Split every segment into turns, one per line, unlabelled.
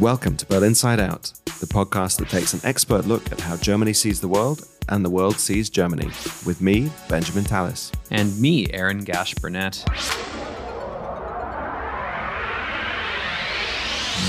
Welcome to Berlin Inside Out, the podcast that takes an expert look at how Germany sees the world and the world sees Germany, with me, Benjamin Tallis.
And me, Aaron Gasch Burnett.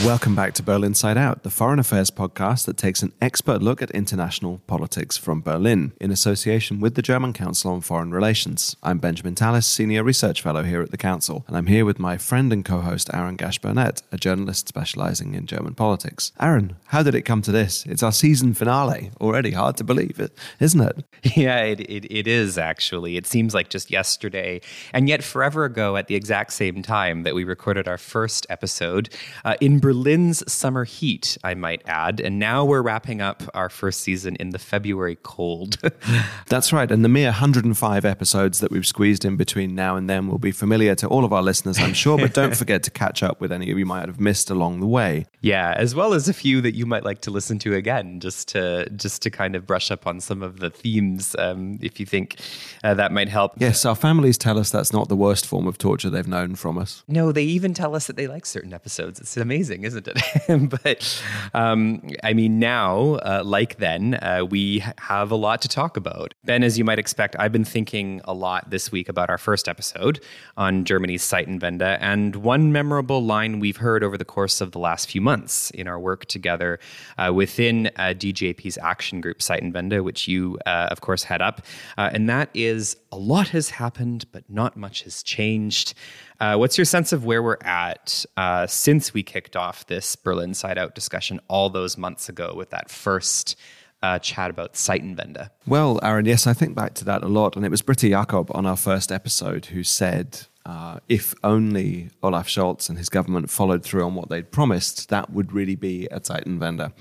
Welcome back to Berlin Side Out, the foreign affairs podcast that takes an expert look at international politics from Berlin in association with the German Council on Foreign Relations. I'm Benjamin Tallis, Senior Research Fellow here at the Council, and I'm here with my friend and co host Aaron Gasch Burnett, a journalist specializing in German politics. Aaron, how did it come to this? It's our season finale already. Hard to believe it, isn't it?
Yeah, it, it, it is actually. It seems like just yesterday, and yet forever ago at the exact same time that we recorded our first episode uh, in Berlin's summer heat, I might add. And now we're wrapping up our first season in the February cold.
That's right. And the mere 105 episodes that we've squeezed in between now and then will be familiar to all of our listeners, I'm sure. But don't forget to catch up with any of you might have missed along the way.
Yeah, as well as a few that you might like to listen to again, just to just to kind of brush up on some of the themes, um, if you think uh, that might help.
Yes, our families tell us that's not the worst form of torture they've known from us.
No, they even tell us that they like certain episodes. It's amazing amazing, isn't it? but um, I mean, now, uh, like then, uh, we have a lot to talk about. Ben, as you might expect, I've been thinking a lot this week about our first episode on Germany's Zeitenwende, and one memorable line we've heard over the course of the last few months in our work together uh, within uh, DGAP's action group Zeitenwende, which you, uh, of course, head up, uh, and that is a lot has happened, but not much has changed. Uh, what's your sense of where we're at uh, since we kicked off this Berlin Side Out discussion all those months ago with that first uh, chat about Zeitenwende?
Well, Aaron, yes, I think back to that a lot. And it was Britta Jakob on our first episode who said uh, if only Olaf Scholz and his government followed through on what they'd promised, that would really be a Zeitenwende.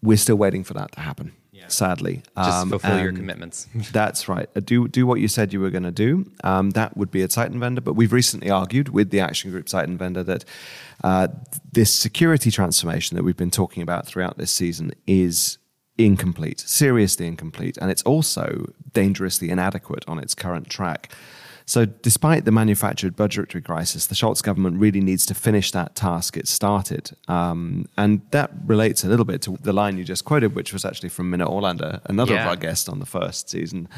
We're still waiting for that to happen sadly.
Just um, fulfill your commitments.
that's right. Uh, do do what you said you were going to do. Um, that would be a Zeitenwende. But we've recently argued with the action group Zeitenwende that uh, this security transformation that we've been talking about throughout this season is incomplete, seriously incomplete, and it's also dangerously inadequate on its current track. So, despite the manufactured budgetary crisis, the Scholz government really needs to finish that task it started. Um, and that relates a little bit to the line you just quoted, which was actually from Minna Ålander, another yeah. of our guests on the first season,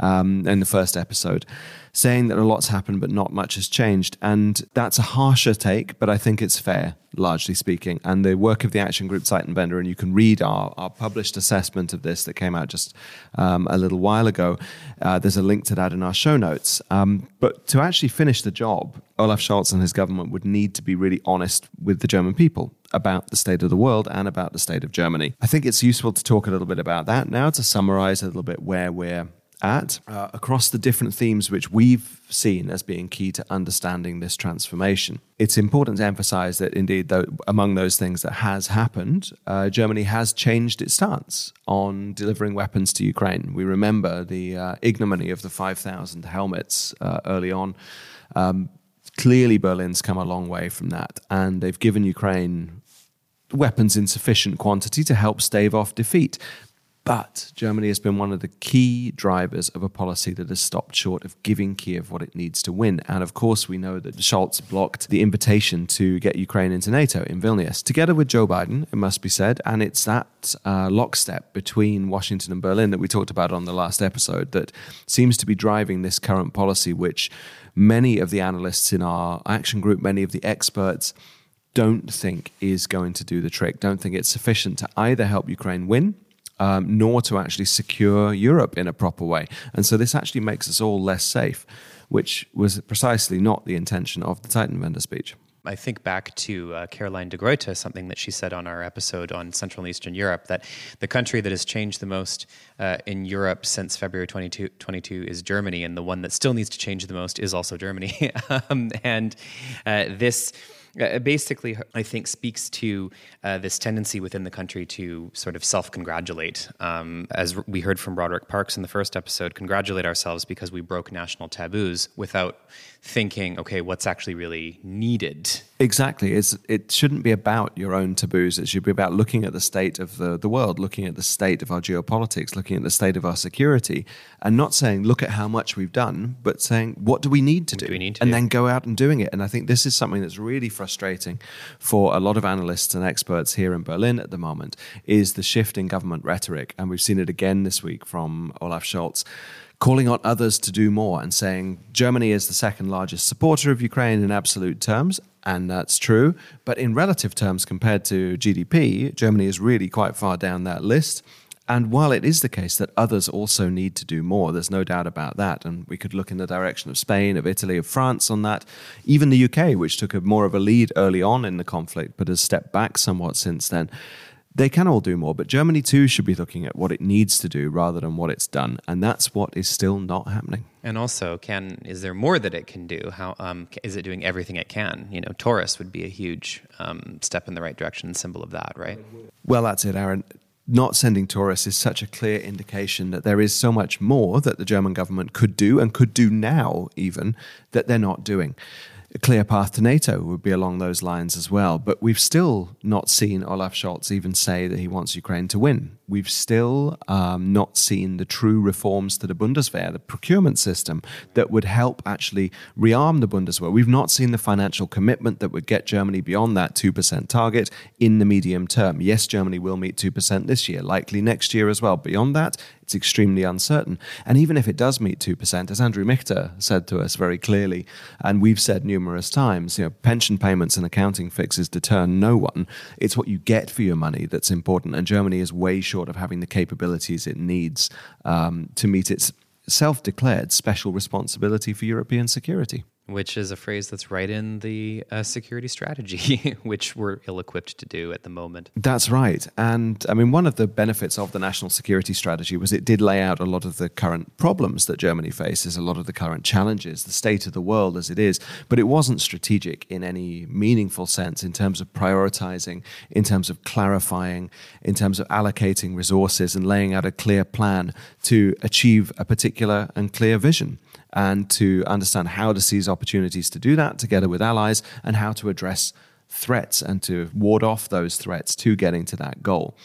um, in the first episode saying that a lot's happened but not much has changed. And that's a harsher take, but I think it's fair, largely speaking. And the work of the Action Group Zeitenwende, and you can read our, our published assessment of this that came out just um, a little while ago. Uh, there's a link to that in our show notes. Um, but to actually finish the job, Olaf Scholz and his government would need to be really honest with the German people about the state of the world and about the state of Germany. I think it's useful to talk a little bit about that now to summarize a little bit where we're at uh, across the different themes which we've seen as being key to understanding this transformation. It's important to emphasize that indeed, though, among those things that has happened, uh, Germany has changed its stance on delivering weapons to Ukraine. We remember the uh, ignominy of the 5,000 helmets uh, early on. Um, clearly, Berlin's come a long way from that, and they've given Ukraine weapons in sufficient quantity to help stave off defeat. But Germany has been one of the key drivers of a policy that has stopped short of giving Kiev what it needs to win. And of course, we know that Scholz blocked the invitation to get Ukraine into NATO in Vilnius, together with Joe Biden, it must be said. And it's that uh, lockstep between Washington and Berlin that we talked about on the last episode that seems to be driving this current policy, which many of the analysts in our action group, many of the experts, don't think is going to do the trick, don't think it's sufficient to either help Ukraine win um, nor to actually secure Europe in a proper way. And so this actually makes us all less safe, which was precisely not the intention of the Zeitenwende speech.
I think back to uh, Caroline de Gruyter, something that she said on our episode on Central and Eastern Europe, that the country that has changed the most uh, in Europe since February 2022 is Germany, and the one that still needs to change the most is also Germany. um, and uh, this uh, basically, I think, speaks to uh, this tendency within the country to sort of self congratulate. Um, as we heard from Roderick Parkes in the first episode, congratulate ourselves because we broke national taboos without thinking, okay, what's actually really needed.
Exactly. It's, it shouldn't be about your own taboos. It should be about looking at the state of the, the world, looking at the state of our geopolitics, looking at the state of our security, and not saying, look at how much we've done, but saying, what do we need to do?
do, need to
and
do?
then go out and doing it. And I think this is something that's really frustrating for a lot of analysts and experts here in Berlin at the moment, is the shift in government rhetoric. And we've seen it again this week from Olaf Scholz calling on others to do more and saying Germany is the second largest supporter of Ukraine in absolute terms, and that's true. But in relative terms, compared to GDP, Germany is really quite far down that list. And while it is the case that others also need to do more, there's no doubt about that. And we could look in the direction of Spain, of Italy, of France on that. Even the UK, which took a more of a lead early on in the conflict, but has stepped back somewhat since then they can all do more, but Germany too should be looking at what it needs to do rather than what it's done, and that's what is still not happening.
And also, can is there more that it can do? How um, is it doing everything it can? You know, Taurus would be a huge um, step in the right direction, symbol of that, right?
Well, that's it, Aaron. Not sending Taurus is such a clear indication that there is so much more that the German government could do and could do now, even that they're not doing a clear path to NATO would be along those lines as well. But we've still not seen Olaf Scholz even say that he wants Ukraine to win. We've still um, not seen the true reforms to the Bundeswehr, the procurement system that would help actually rearm the Bundeswehr. We've not seen the financial commitment that would get Germany beyond that 2% target in the medium term. Yes, Germany will meet 2% this year, likely next year as well. Beyond that, it's extremely uncertain. And even if it does meet 2%, as Andrew Michta said to us very clearly, and we've said numerous times, you know, pension payments and accounting fixes deter no one. It's what you get for your money that's important. And Germany is way short of having the capabilities it needs um, to meet its self declared special responsibility for European security
which is a phrase that's right in the uh, security strategy, which we're ill equipped to do at the moment.
That's right. And I mean, one of the benefits of the national security strategy was it did lay out a lot of the current problems that Germany faces, a lot of the current challenges, the state of the world as it is. But it wasn't strategic in any meaningful sense in terms of prioritizing, in terms of clarifying, in terms of allocating resources and laying out a clear plan to achieve a particular and clear vision and to understand how to seize opportunities to do that together with allies and how to address threats and to ward off those threats to getting to that goal.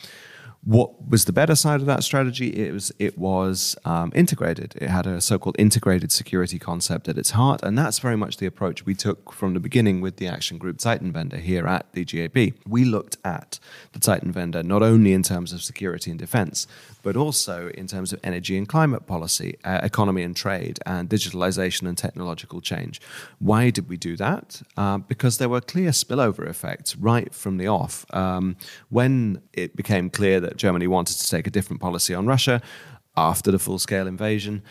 What was the better side of that strategy? It was it was um, integrated. It had a so-called integrated security concept at its heart, and that's very much the approach we took from the beginning with the action group Zeitenwende here at the DGAP. We looked at the Zeitenwende not only in terms of security and defense, but also in terms of energy and climate policy, uh, economy and trade, and digitalization and technological change. Why did we do that? Uh, because there were clear spillover effects right from the off. Um, when it became clear that Germany wanted to take a different policy on Russia after the full scale invasion,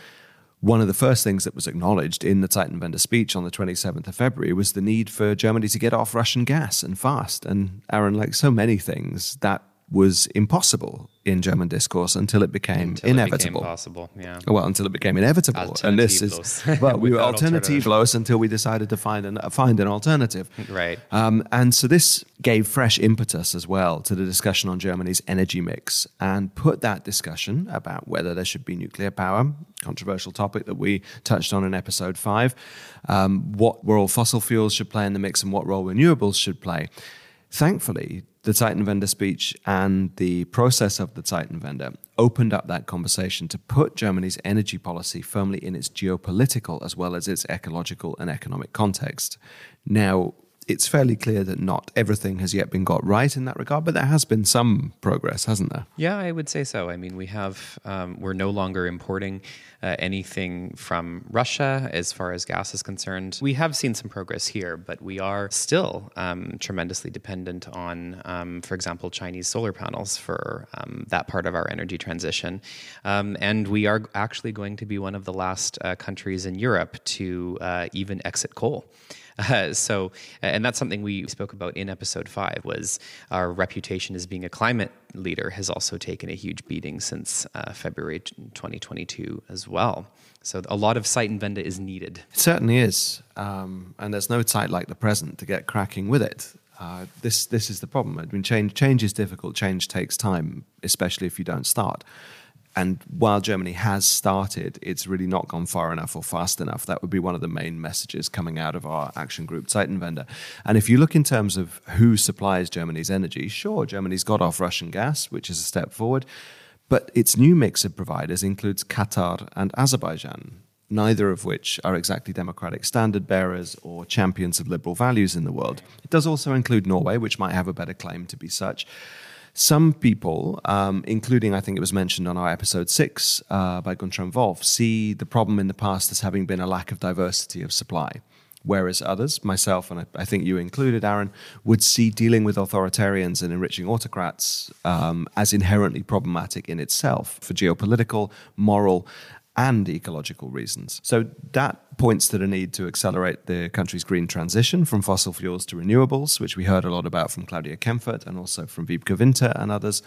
one of the first things that was acknowledged in the Zeitenwende speech on the 27th of February was the need for Germany to get off Russian gas and fast. And Aaron, like so many things, that was impossible in German discourse until it became
until
inevitable.
It became possible, yeah.
Well, until it became inevitable, and this is well, we were alternative alternativlos until we decided to find an uh, find an alternative,
right?
Um, and so this gave fresh impetus as well to the discussion on Germany's energy mix, and put that discussion about whether there should be nuclear power, controversial topic that we touched on in episode five, um, what role fossil fuels should play in the mix, and what role renewables should play. Thankfully, the Zeitenwende speech and the process of the Zeitenwende opened up that conversation to put Germany's energy policy firmly in its geopolitical as well as its ecological and economic context. Now, it's fairly clear that not everything has yet been got right in that regard, but there has been some progress, hasn't there?
Yeah, I would say so. I mean, we have um, we're no longer importing uh, anything from Russia as far as gas is concerned. We have seen some progress here, but we are still um, tremendously dependent on, um, for example, Chinese solar panels for um, that part of our energy transition, um, and we are actually going to be one of the last uh, countries in Europe to uh, even exit coal. Uh, so, and that's something we spoke about in episode five. Was our reputation as being a climate leader has also taken a huge beating since uh, February 2022 as well. So, a lot of Zeitenwende is needed.
It certainly is, um, and there's no site like the present to get cracking with it. Uh, this this is the problem. I mean, change change is difficult. Change takes time, especially if you don't start. And while Germany has started, it's really not gone far enough or fast enough. That would be one of the main messages coming out of our action group, Zeitenwende. And if you look in terms of who supplies Germany's energy, sure, Germany's got off Russian gas, which is a step forward. But its new mix of providers includes Qatar and Azerbaijan, neither of which are exactly democratic standard bearers or champions of liberal values in the world. It does also include Norway, which might have a better claim to be such. Some people, um, including I think it was mentioned on our episode six uh, by Guntram Wolff, see the problem in the past as having been a lack of diversity of supply. Whereas others, myself and I, think you included, Aaron, would see dealing with authoritarians and enriching autocrats um, as inherently problematic in itself for geopolitical, moral, and ecological reasons. So that points to the need to accelerate the country's green transition from fossil fuels to renewables, which we heard a lot about from Claudia Kemfert and also from Wiebke Winter and others.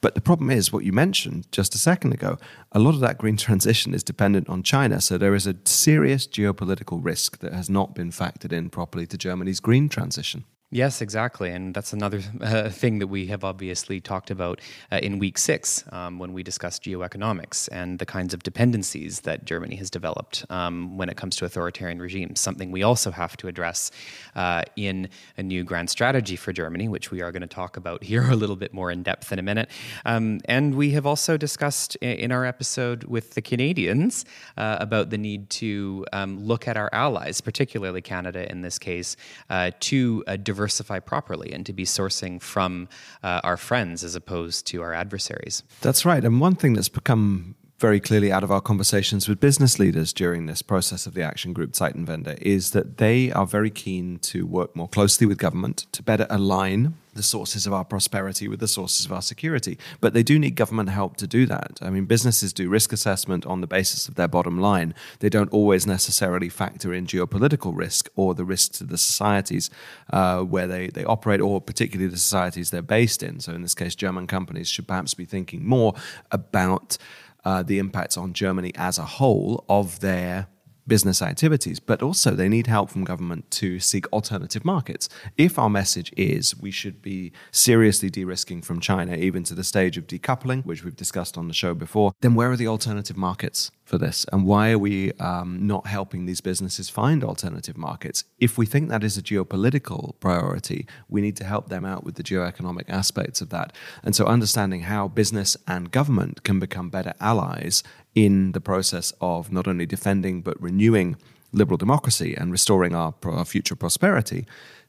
But the problem is what you mentioned just a second ago. A lot of that green transition is dependent on China. So there is a serious geopolitical risk that has not been factored in properly to Germany's green transition.
Yes, exactly. And that's another uh, thing that we have obviously talked about uh, in week six um, when we discussed geoeconomics and the kinds of dependencies that Germany has developed um, when it comes to authoritarian regimes. Something we also have to address uh, in a new grand strategy for Germany, which we are going to talk about here a little bit more in depth in a minute. Um, and we have also discussed in our episode with the Canadians uh, about the need to um, look at our allies, particularly Canada in this case, uh, to diversify properly and to be sourcing from uh, our friends as opposed to our adversaries.
That's right. And one thing that's become very clearly out of our conversations with business leaders during this process of the action group Zeitenwende is that they are very keen to work more closely with government to better align the sources of our prosperity with the sources of our security. But they do need government help to do that. I mean, businesses do risk assessment on the basis of their bottom line. They don't always necessarily factor in geopolitical risk or the risk to the societies uh, where they, they operate, or particularly the societies they're based in. So, in this case, German companies should perhaps be thinking more about uh, the impacts on Germany as a whole of their business activities, but also they need help from government to seek alternative markets. If our message is we should be seriously de risking from China, even to the stage of decoupling, which we've discussed on the show before, then where are the alternative markets for this? And why are we um, not helping these businesses find alternative markets? If we think that is a geopolitical priority, we need to help them out with the geoeconomic aspects of that. And so understanding how business and government can become better allies in the process of not only defending but renewing liberal democracy and restoring our, our future prosperity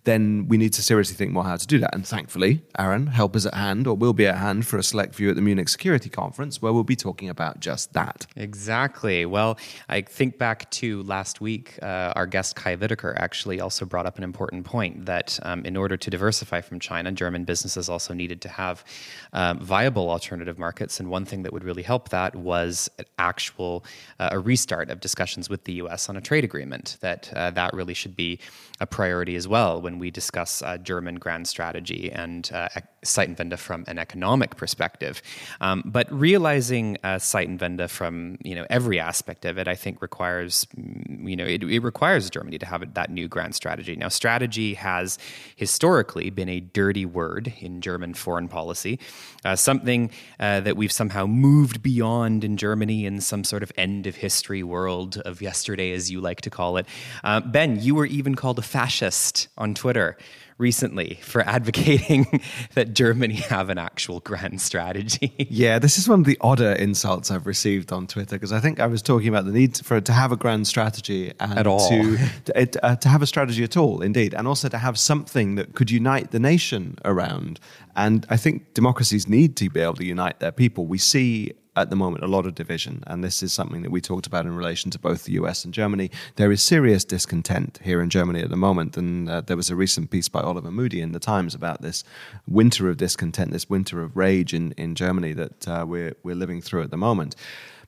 then we need to seriously think more how to do that. And thankfully, Aaron, help is at hand or will be at hand for a select view at the Munich Security Conference, where we'll be talking about just that.
Exactly. Well, I think back to last week, uh, our guest Kai Whittaker actually also brought up an important point that um, in order to diversify from China, German businesses also needed to have um, viable alternative markets. And one thing that would really help that was an actual uh, a restart of discussions with the U.S. on a trade agreement. That uh, that really should be a priority as well when we discuss uh, German grand strategy and uh, Zeitenwende from an economic perspective. Um, but realizing uh, Zeitenwende from you know every aspect of it, I think requires you know it, it requires Germany to have that new grand strategy. Now, strategy has historically been a dirty word in German foreign policy, uh, something uh, that we've somehow moved beyond in Germany in some sort of end of history world of yesterday, as you like to call it. Uh, ben, you were even called a fascist on Twitter recently for advocating that Germany have an actual grand strategy.
yeah, this is one of the odder insults I've received on Twitter because I think I was talking about the need for to have a grand strategy and
at all.
To, to, uh, to have a strategy at all, indeed, and also to have something that could unite the nation around. And I think democracies need to be able to unite their people. We see at the moment a lot of division, and this is something that we talked about in relation to both the US and Germany. There is serious discontent here in Germany at the moment, and uh, there was a recent piece by Oliver Moody in the Times about this winter of discontent, this winter of rage in, in Germany that uh, we're, we're living through at the moment.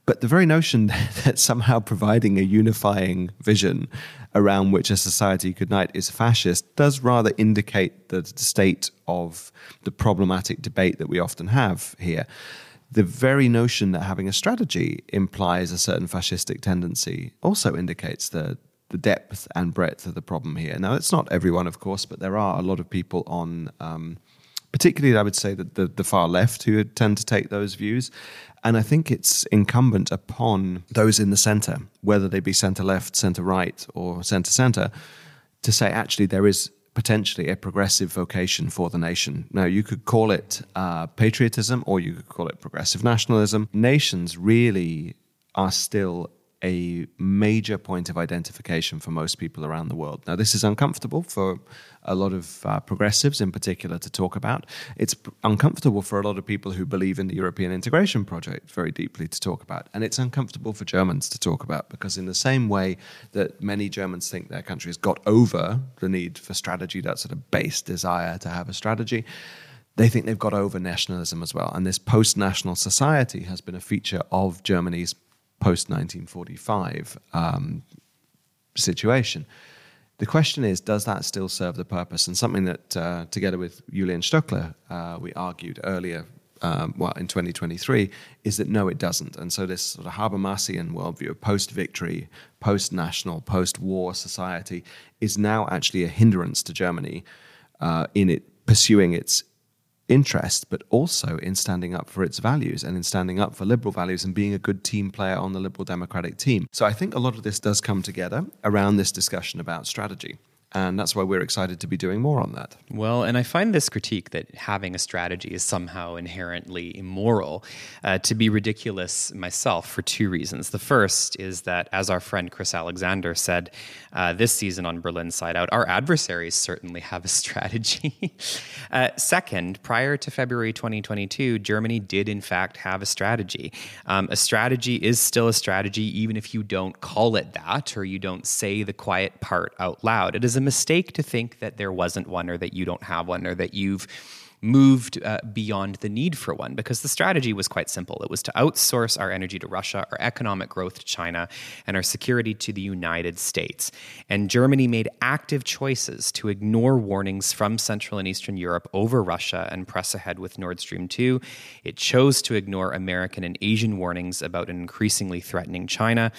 But the very notion that somehow providing a unifying vision around which a society could unite is fascist does rather indicate the state of the problematic debate that we often have here the very notion that having a strategy implies a certain fascistic tendency also indicates the the depth and breadth of the problem here. Now, it's not everyone, of course, but there are a lot of people on um, particularly I would say that the, the far left who tend to take those views. And I think it's incumbent upon those in the centre, whether they be centre left, centre right, or centre centre, to say actually there is potentially a progressive vocation for the nation. Now, you could call it uh, patriotism or you could call it progressive nationalism. Nations really are still a major point of identification for most people around the world. Now, this is uncomfortable for a lot of uh, progressives in particular to talk about. It's uncomfortable for a lot of people who believe in the European integration project very deeply to talk about. And it's uncomfortable for Germans to talk about because, in the same way that many Germans think their country has got over the need for strategy, that sort of base desire to have a strategy, they think they've got over nationalism as well. And this post national society has been a feature of Germany's post 1945 um, situation. The question is, does that still serve the purpose? And something that, uh, together with Julian Stöckle, uh, we argued earlier, um, well, in 2023, is that no, it doesn't. And so this sort of Habermasian worldview of post-victory, post-national, post-war society is now actually a hindrance to Germany uh, in it pursuing its interest, but also in standing up for its values and in standing up for liberal values and being a good team player on the liberal democratic team. So I think a lot of this does come together around this discussion about strategy. And that's why we're excited to be doing more on that.
Well, and I find this critique that having a strategy is somehow inherently immoral uh, to be ridiculous myself for two reasons. The first is that, as our friend Chris Alexander said uh, this season on Berlin Side Out, our adversaries certainly have a strategy. uh, second, prior to February 2022, Germany did in fact have a strategy. Um, a strategy is still a strategy, even if you don't call it that or you don't say the quiet part out loud. It is a mistake to think that there wasn't one or that you don't have one or that you've moved uh, beyond the need for one because the strategy was quite simple. It was to outsource our energy to Russia, our economic growth to China, and our security to the United States. And Germany made active choices to ignore warnings from Central and Eastern Europe over Russia and press ahead with Nord Stream 2. It chose to ignore American and Asian warnings about an increasingly threatening China.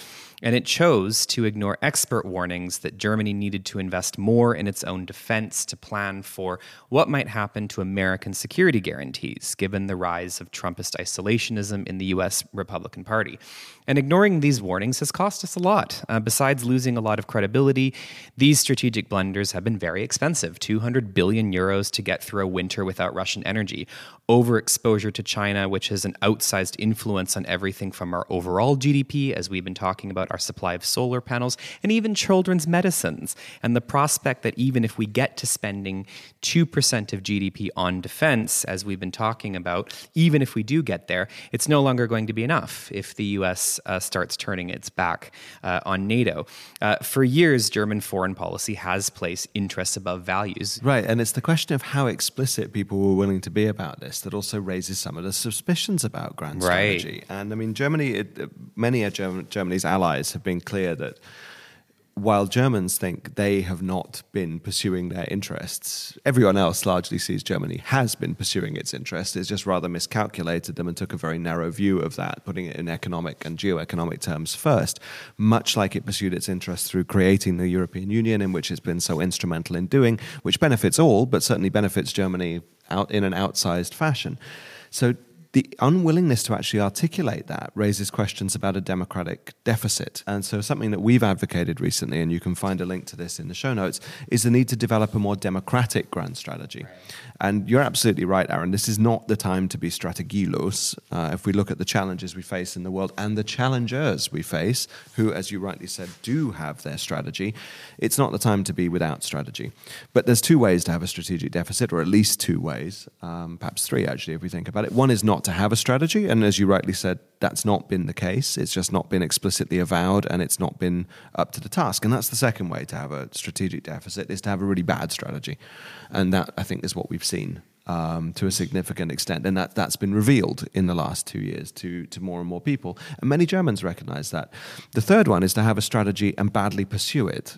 And it chose to ignore expert warnings that Germany needed to invest more in its own defense to plan for what might happen to America American security guarantees, given the rise of Trumpist isolationism in the US Republican Party. And ignoring these warnings has cost us a lot. Uh, besides losing a lot of credibility, these strategic blunders have been very expensive 200 billion euros to get through a winter without Russian energy, overexposure to China, which has an outsized influence on everything from our overall GDP, as we've been talking about our supply of solar panels, and even children's medicines. And the prospect that even if we get to spending 2% of GDP on defense, as we've been talking about, even if we do get there, it's no longer going to be enough if the US uh, starts turning its back uh, on NATO. Uh, for years, German foreign policy has placed interests above values.
Right. And it's the question of how explicit people were willing to be about this that also raises some of the suspicions about grand strategy. Right. And I mean, Germany, it, many of Germany's allies have been clear that while Germans think they have not been pursuing their interests, everyone else largely sees Germany has been pursuing its interests. It's just rather miscalculated them and took a very narrow view of that, putting it in economic and geoeconomic terms first, much like it pursued its interests through creating the European Union, in which it's been so instrumental in doing, which benefits all, but certainly benefits Germany out in an outsized fashion. So the unwillingness to actually articulate that raises questions about a democratic deficit. And so, something that we've advocated recently, and you can find a link to this in the show notes, is the need to develop a more democratic grand strategy. Right. And you're absolutely right, Aaron. This is not the time to be strategielos. Uh, if we look at the challenges we face in the world and the challengers we face, who, as you rightly said, do have their strategy, it's not the time to be without strategy. But there's two ways to have a strategic deficit, or at least two ways, um, perhaps three actually, if we think about it. One is not to have a strategy, and as you rightly said, that's not been the case. It's just not been explicitly avowed, and it's not been up to the task. And that's the second way to have a strategic deficit is to have a really bad strategy, and that I think is what we've seen um, to a significant extent, and that that's been revealed in the last two years to to more and more people, and many Germans recognise that. The third one is to have a strategy and badly pursue it.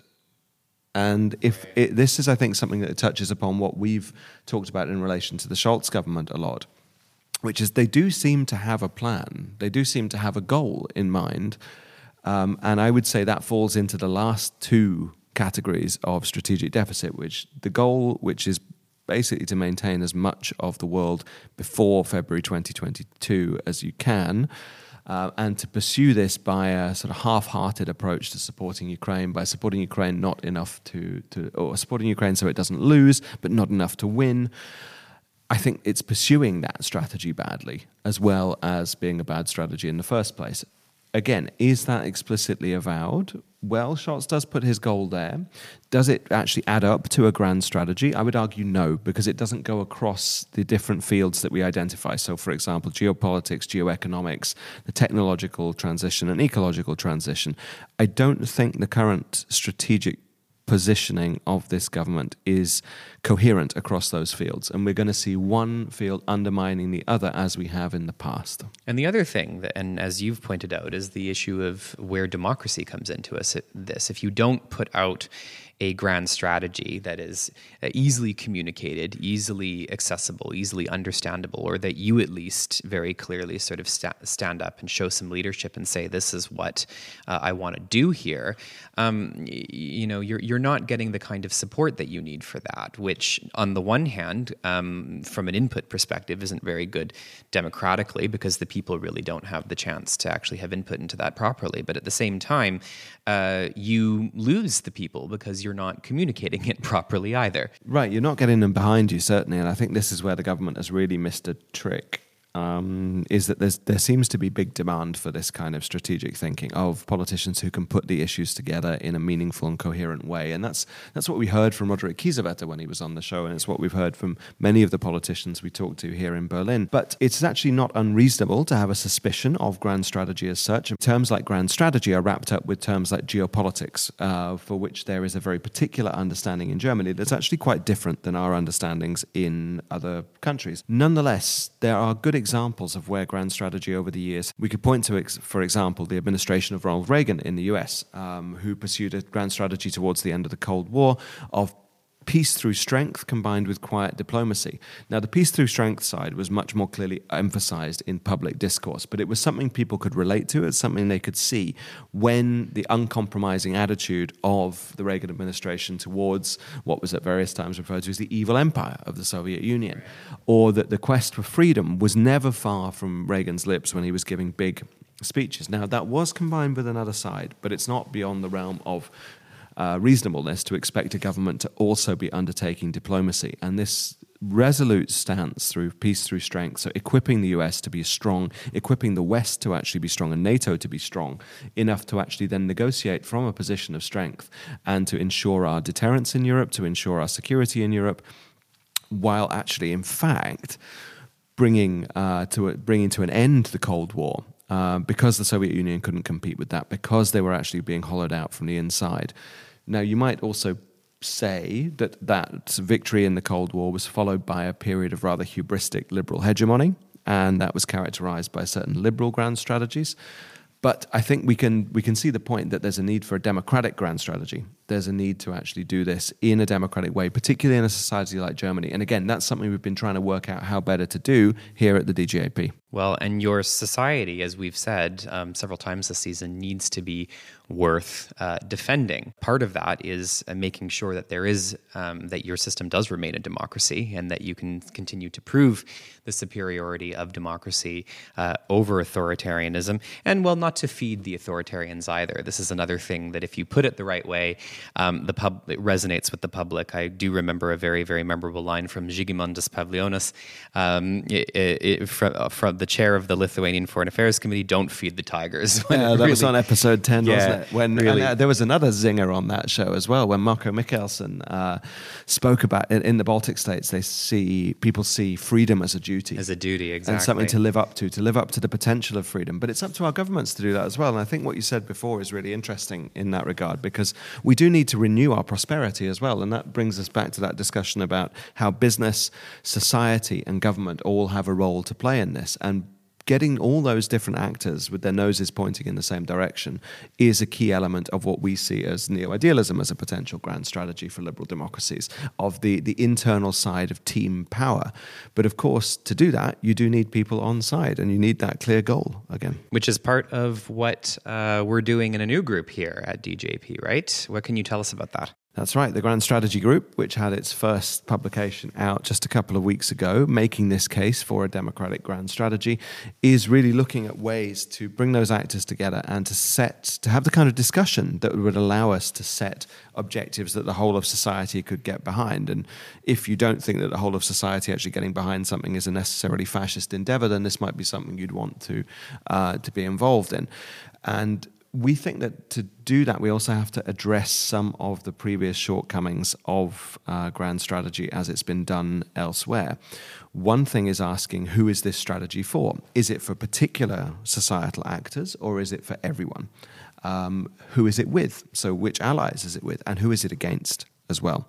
And if it, this is, I think, something that touches upon what we've talked about in relation to the Scholz government a lot, which is they do seem to have a plan, they do seem to have a goal in mind, um, and I would say that falls into the last two categories of strategic deficit, which the goal, which is basically to maintain as much of the world before February 2022 as you can. Uh, and to pursue this by a sort of half-hearted approach to supporting Ukraine, by supporting Ukraine not enough to, to or supporting Ukraine so it doesn't lose, but not enough to win. I think it's pursuing that strategy badly, as well as being a bad strategy in the first place again, is that explicitly avowed? Well, Scholz does put his goal there. Does it actually add up to a grand strategy? I would argue no, because it doesn't go across the different fields that we identify. So, for example, geopolitics, geoeconomics, the technological transition, and ecological transition. I don't think the current strategic positioning of this government is coherent across those fields. And we're going to see one field undermining the other as we have in the past.
And the other thing, that, and as you've pointed out, is the issue of where democracy comes into us, this. If you don't put out a grand strategy that is uh, easily communicated, easily accessible, easily understandable, or that you at least very clearly sort of sta- stand up and show some leadership and say, "This is what uh, I want to do here." Um, you know, you're you're not getting the kind of support that you need for that. Which, on the one hand, um, from an input perspective, isn't very good democratically because the people really don't have the chance to actually have input into that properly. But at the same time, uh, you lose the people because you're not communicating it properly either.
Right, you're not getting them behind you, certainly. And I think this is where the government has really missed a trick um, is that there seems to be big demand for this kind of strategic thinking of politicians who can put the issues together in a meaningful and coherent way. And that's that's what we heard from Roderich Kiesewetter when he was on the show, and it's what we've heard from many of the politicians we talked to here in Berlin. But it's actually not unreasonable to have a suspicion of grand strategy as such. Terms like grand strategy are wrapped up with terms like geopolitics, uh, for which there is a very particular understanding in Germany that's actually quite different than our understandings in other countries. Nonetheless, there are good examples of where grand strategy over the years. We could point to, for example, the administration of Ronald Reagan in the US, um, who pursued a grand strategy towards the end of the Cold War of peace through strength combined with quiet diplomacy. Now, the peace through strength side was much more clearly emphasized in public discourse, but it was something people could relate to. It's something they could see when the uncompromising attitude of the Reagan administration towards what was at various times referred to as the evil empire of the Soviet Union, or that the quest for freedom was never far from Reagan's lips when he was giving big speeches. Now, that was combined with another side, but it's not beyond the realm of uh, reasonableness to expect a government to also be undertaking diplomacy. And this resolute stance through peace through strength, so equipping the US to be strong, equipping the West to actually be strong, and NATO to be strong enough to actually then negotiate from a position of strength and to ensure our deterrence in Europe, to ensure our security in Europe, while actually, in fact, bringing uh, to a, bringing to an end the Cold War uh, because the Soviet Union couldn't compete with that, because they were actually being hollowed out from the inside. Now, you might also say that that victory in the Cold War was followed by a period of rather hubristic liberal hegemony, and that was characterized by certain liberal grand strategies. But I think we can we can see the point that there's a need for a democratic grand strategy. There's a need to actually do this in a democratic way, particularly in a society like Germany. And again, that's something we've been trying to work out how better to do here at the DGAP.
Well, and your society, as we've said um, several times this season, needs to be worth uh, defending. Part of that is uh, making sure that there is um, that your system does remain a democracy and that you can continue to prove the superiority of democracy uh, over authoritarianism. And well, not to feed the authoritarians either. This is another thing that if you put it the right way, um, the pub it resonates with the public. I do remember a very very memorable line from Žygimantas Pavilionis um, from, uh, from, the chair of the Lithuanian Foreign Affairs Committee. Don't feed the tigers.
yeah, that really, was on episode ten, yeah, wasn't it? When really, uh, there was another zinger on that show as well, when Marko Mihkelson uh, spoke about in, in, the Baltic states. They see people see freedom as a duty,
as a duty, exactly,
and something to live up to, to live up to the potential of freedom. But it's up to our governments to do that as well. And I think what you said before is really interesting in that regard because we do need to renew our prosperity as well, and that brings us back to that discussion about how business, society, and government all have a role to play in this, and getting all those different actors with their noses pointing in the same direction is a key element of what we see as neo-idealism as a potential grand strategy for liberal democracies of the, the internal side of team power. But of course to do that you do need people on side and you need that clear goal again.
Which is part of what uh, we're doing in a new group here at DGAP right? What can you tell us about that
That's right. The Grand Strategy Group, which had its first publication out just a couple of weeks ago, making this case for a democratic grand strategy, is really looking at ways to bring those actors together and to set, to have the kind of discussion that would allow us to set objectives that the whole of society could get behind. And if you don't think that the whole of society actually getting behind something is a necessarily fascist endeavor, then this might be something you'd want to uh, to be involved in. And we think that to do that, we also have to address some of the previous shortcomings of uh, grand strategy as it's been done elsewhere. One thing is asking who is this strategy for? Is it for particular societal actors or is it for everyone? Um, who is it with? So, which allies is it with? And who is it against as well?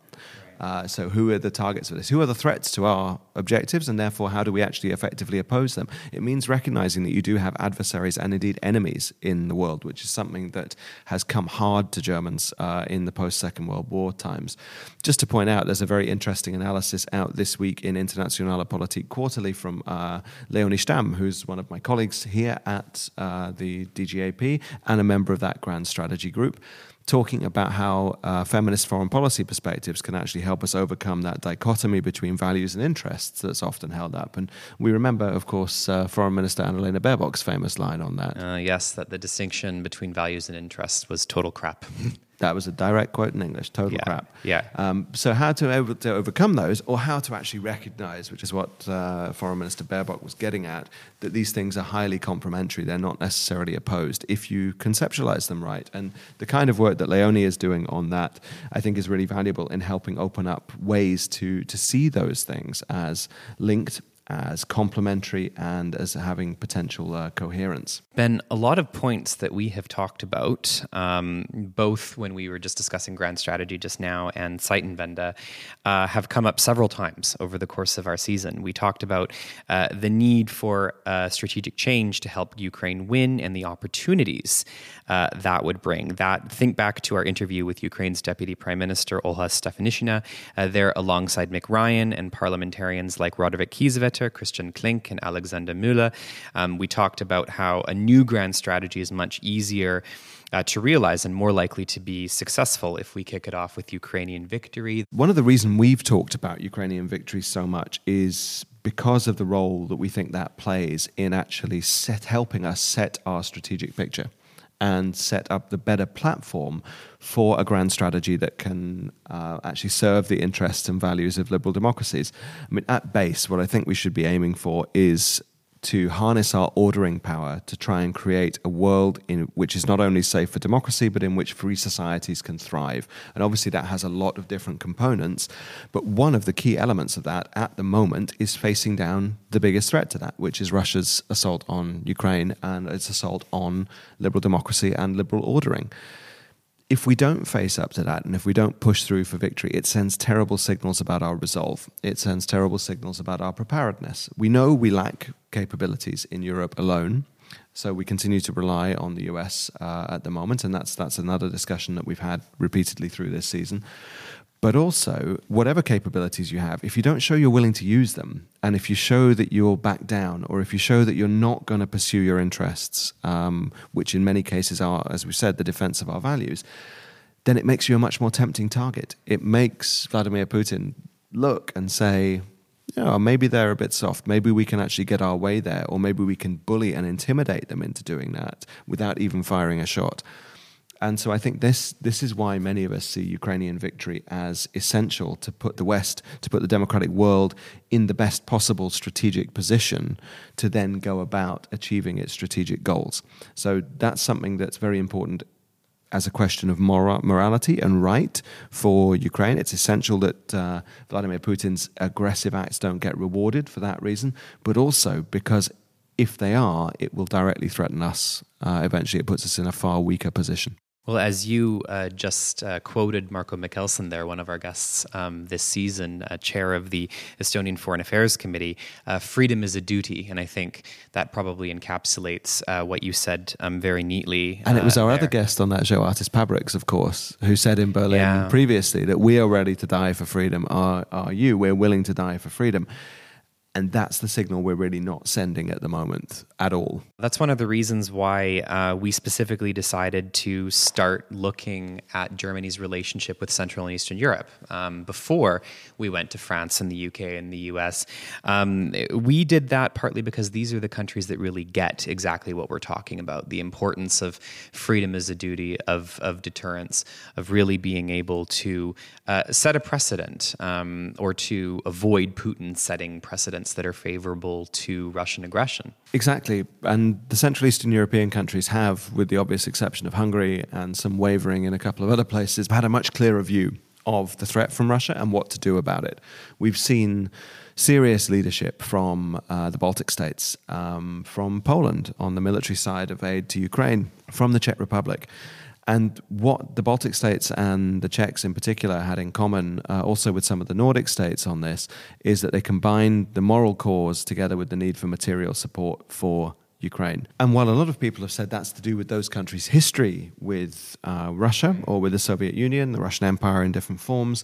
Uh, so, who are the targets of this? Who are the threats to our objectives, and therefore, how do we actually effectively oppose them? It means recognizing that you do have adversaries and indeed enemies in the world, which is something that has come hard to Germans uh, in the post Second World War times. Just to point out, there's a very interesting analysis out this week in Internationale Politik Quarterly from uh, Leonie Stamm, who's one of my colleagues here at uh, the DGAP and a member of that grand strategy group talking about how uh, feminist foreign policy perspectives can actually help us overcome that dichotomy between values and interests that's often held up. And we remember, of course, uh, Foreign Minister Annalena Baerbock's famous line on that.
Uh, yes, that the distinction between values and interests was total crap.
That was a direct quote in English, total
yeah.
crap.
Yeah.
Um, so, how to, over, to overcome those, or how to actually recognize, which is what uh, Foreign Minister Baerbock was getting at, that these things are highly complementary. They're not necessarily opposed if you conceptualize them right. And the kind of work that Leonie is doing on that, I think, is really valuable in helping open up ways to, to see those things as linked as complementary and as having potential uh, coherence.
Ben, a lot of points that we have talked about, um, both when we were just discussing grand strategy just now and Zeitenwende, uh, have come up several times over the course of our season. We talked about uh, the need for strategic change to help Ukraine win and the opportunities uh, that would bring. That think back to our interview with Ukraine's Deputy Prime Minister Olha Stefanishyna, uh, there alongside Mick Ryan and parliamentarians like Radovan Christian Klink, and Alexander Müller. Um, we talked about how a new grand strategy is much easier. Uh, to realize and more likely to be successful if we kick it off with Ukrainian victory.
One of the reasons we've talked about Ukrainian victory so much is because of the role that we think that plays in actually set, helping us set our strategic picture and set up the better platform for a grand strategy that can uh, actually serve the interests and values of liberal democracies. I mean, at base, what I think we should be aiming for is to harness our ordering power to try and create a world in which is not only safe for democracy, but in which free societies can thrive. And obviously, that has a lot of different components. But one of the key elements of that at the moment is facing down the biggest threat to that, which is Russia's assault on Ukraine and its assault on liberal democracy and liberal ordering if we don't face up to that and if we don't push through for victory, it sends terrible signals about our resolve. It sends terrible signals about our preparedness. We know we lack capabilities in Europe alone. So we continue to rely on the US uh, at the moment, and that's that's another discussion that we've had repeatedly through this season. But also, whatever capabilities you have, if you don't show you're willing to use them, and if you show that you'll back down, or if you show that you're not going to pursue your interests, um, which in many cases are, as we said, the defense of our values, then it makes you a much more tempting target. It makes Vladimir Putin look and say, know, maybe they're a bit soft. Maybe we can actually get our way there, or maybe we can bully and intimidate them into doing that without even firing a shot. And so I think this this is why many of us see Ukrainian victory as essential to put the West, to put the democratic world in the best possible strategic position to then go about achieving its strategic goals. So that's something that's very important as a question of mora- morality and right for Ukraine. It's essential that uh, Vladimir Putin's aggressive acts don't get rewarded for that reason, but also because if they are, it will directly threaten us. Uh, eventually, it puts us in a far weaker position.
Well, as you uh, just uh, quoted Marko Mihkelson there, one of our guests um, this season, uh, chair of the Estonian Foreign Affairs Committee, uh, freedom is a duty. And I think that probably encapsulates uh, what you said um, very neatly.
And it was our
there.
other guest on that show, Artis Pabriks, of course, who said in Berlin
Yeah.
previously that we are ready to die for freedom. Are, are you? We're willing to die for freedom. And that's the signal we're really not sending at the moment at all.
That's one of the reasons why uh, we specifically decided to start looking at Germany's relationship with Central and Eastern Europe um, before we went to France and the UK and the US. Um, we did that partly because these are the countries that really get exactly what we're talking about the importance of freedom as a duty, of, of deterrence, of really being able to uh, set a precedent um, or to avoid Putin setting precedents that are favorable to Russian aggression.
Exactly. And the Central Eastern European countries have, with the obvious exception of Hungary and some wavering in a couple of other places, had a much clearer view of the threat from Russia and what to do about it. We've seen serious leadership from uh, the Baltic states, um, from Poland on the military side of aid to Ukraine, from the Czech Republic. And what the Baltic states and the Czechs in particular had in common, uh, also with some of the Nordic states on this, is that they combined the moral cause together with the need for material support for Ukraine. And while a lot of people have said that's to do with those countries' history with uh, Russia or with the Soviet Union, the Russian Empire in different forms,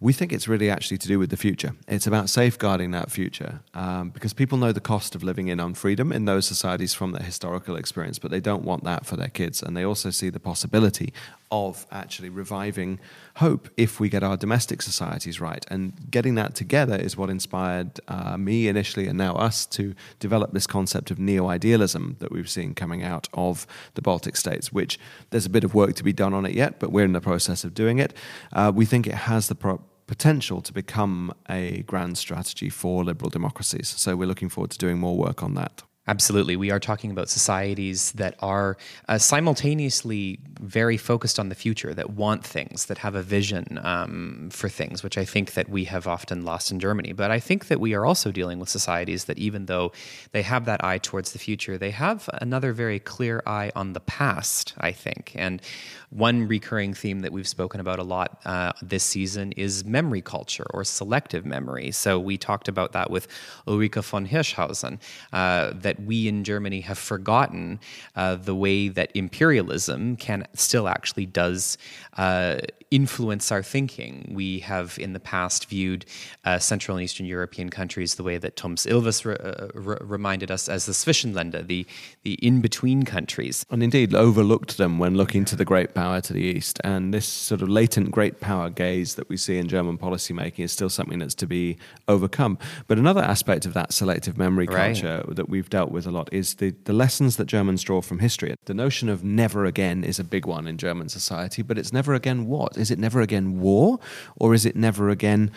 we think it's really actually to do with the future. It's about safeguarding that future um, because people know the cost of living in unfreedom in those societies from their historical experience, but they don't want that for their kids. And they also see the possibility of actually reviving hope if we get our domestic societies right. And getting that together is what inspired uh, me initially and now us to develop this concept of neo idealism that we've seen coming out of the Baltic states, which there's a bit of work to be done on it yet, but we're in the process of doing it. Uh, we think it has the pro- potential to become a grand strategy for liberal democracies. So we're looking forward to doing more work on that.
Absolutely. We are talking about societies that are uh, simultaneously very focused on the future, that want things, that have a vision um, for things, which I think that we have often lost in Germany. But I think that we are also dealing with societies that, even though they have that eye towards the future, they have another very clear eye on the past, I think. And one recurring theme that we've spoken about a lot uh, this season is memory culture or selective memory. So we talked about that with Ulrike von Hirschhausen, uh, that we in Germany have forgotten uh, the way that imperialism can still actually does uh, influence our thinking. We have in the past viewed uh, Central and Eastern European countries the way that Toomas Ilves re- uh, re- reminded us as the Zwischenländer, the, the in between countries.
And indeed overlooked them when looking to the great power to the east. And this sort of latent great power gaze that we see in German policymaking is still something that's to be overcome. But another aspect of that selective memory culture right. that we've dealt with a lot is the, the lessons that Germans draw from history. The notion of never again is a big one in German society, but it's never again what? Is it never again war? Or is it never again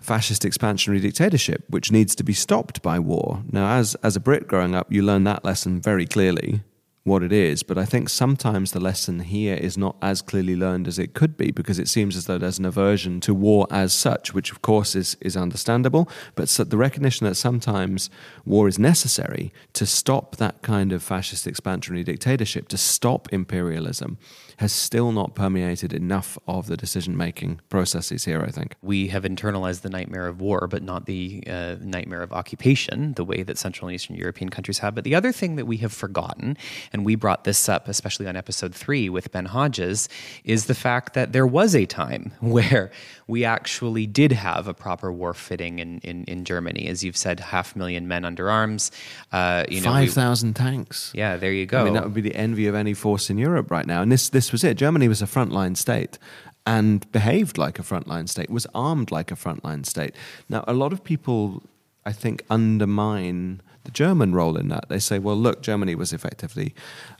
fascist expansionary dictatorship, which needs to be stopped by war? Now, as, as a Brit growing up, you learn that lesson very clearly what it is. But I think sometimes the lesson here is not as clearly learned as it could be because it seems as though there's an aversion to war as such, which of course is, is understandable. But so the recognition that sometimes war is necessary to stop that kind of fascist expansionary dictatorship, to stop imperialism, has still not permeated enough of the decision making processes here, I think.
We have internalized the nightmare of war, but not the uh, nightmare of occupation, the way that Central and Eastern European countries have. But the other thing that we have forgotten, and we brought this up, especially on episode three with Ben Hodges, is the fact that there was a time where we actually did have a proper war fitting in, in, in Germany. As you've said, half million men under arms.
Uh, you know, 5,000 tanks.
Yeah, there you go. I
mean, that would be the envy of any force in Europe right now. And this, this was it. Germany was a frontline state and behaved like a frontline state, was armed like a frontline state. Now, a lot of people, I think, undermine the German role in that. They say, well, look, Germany was effectively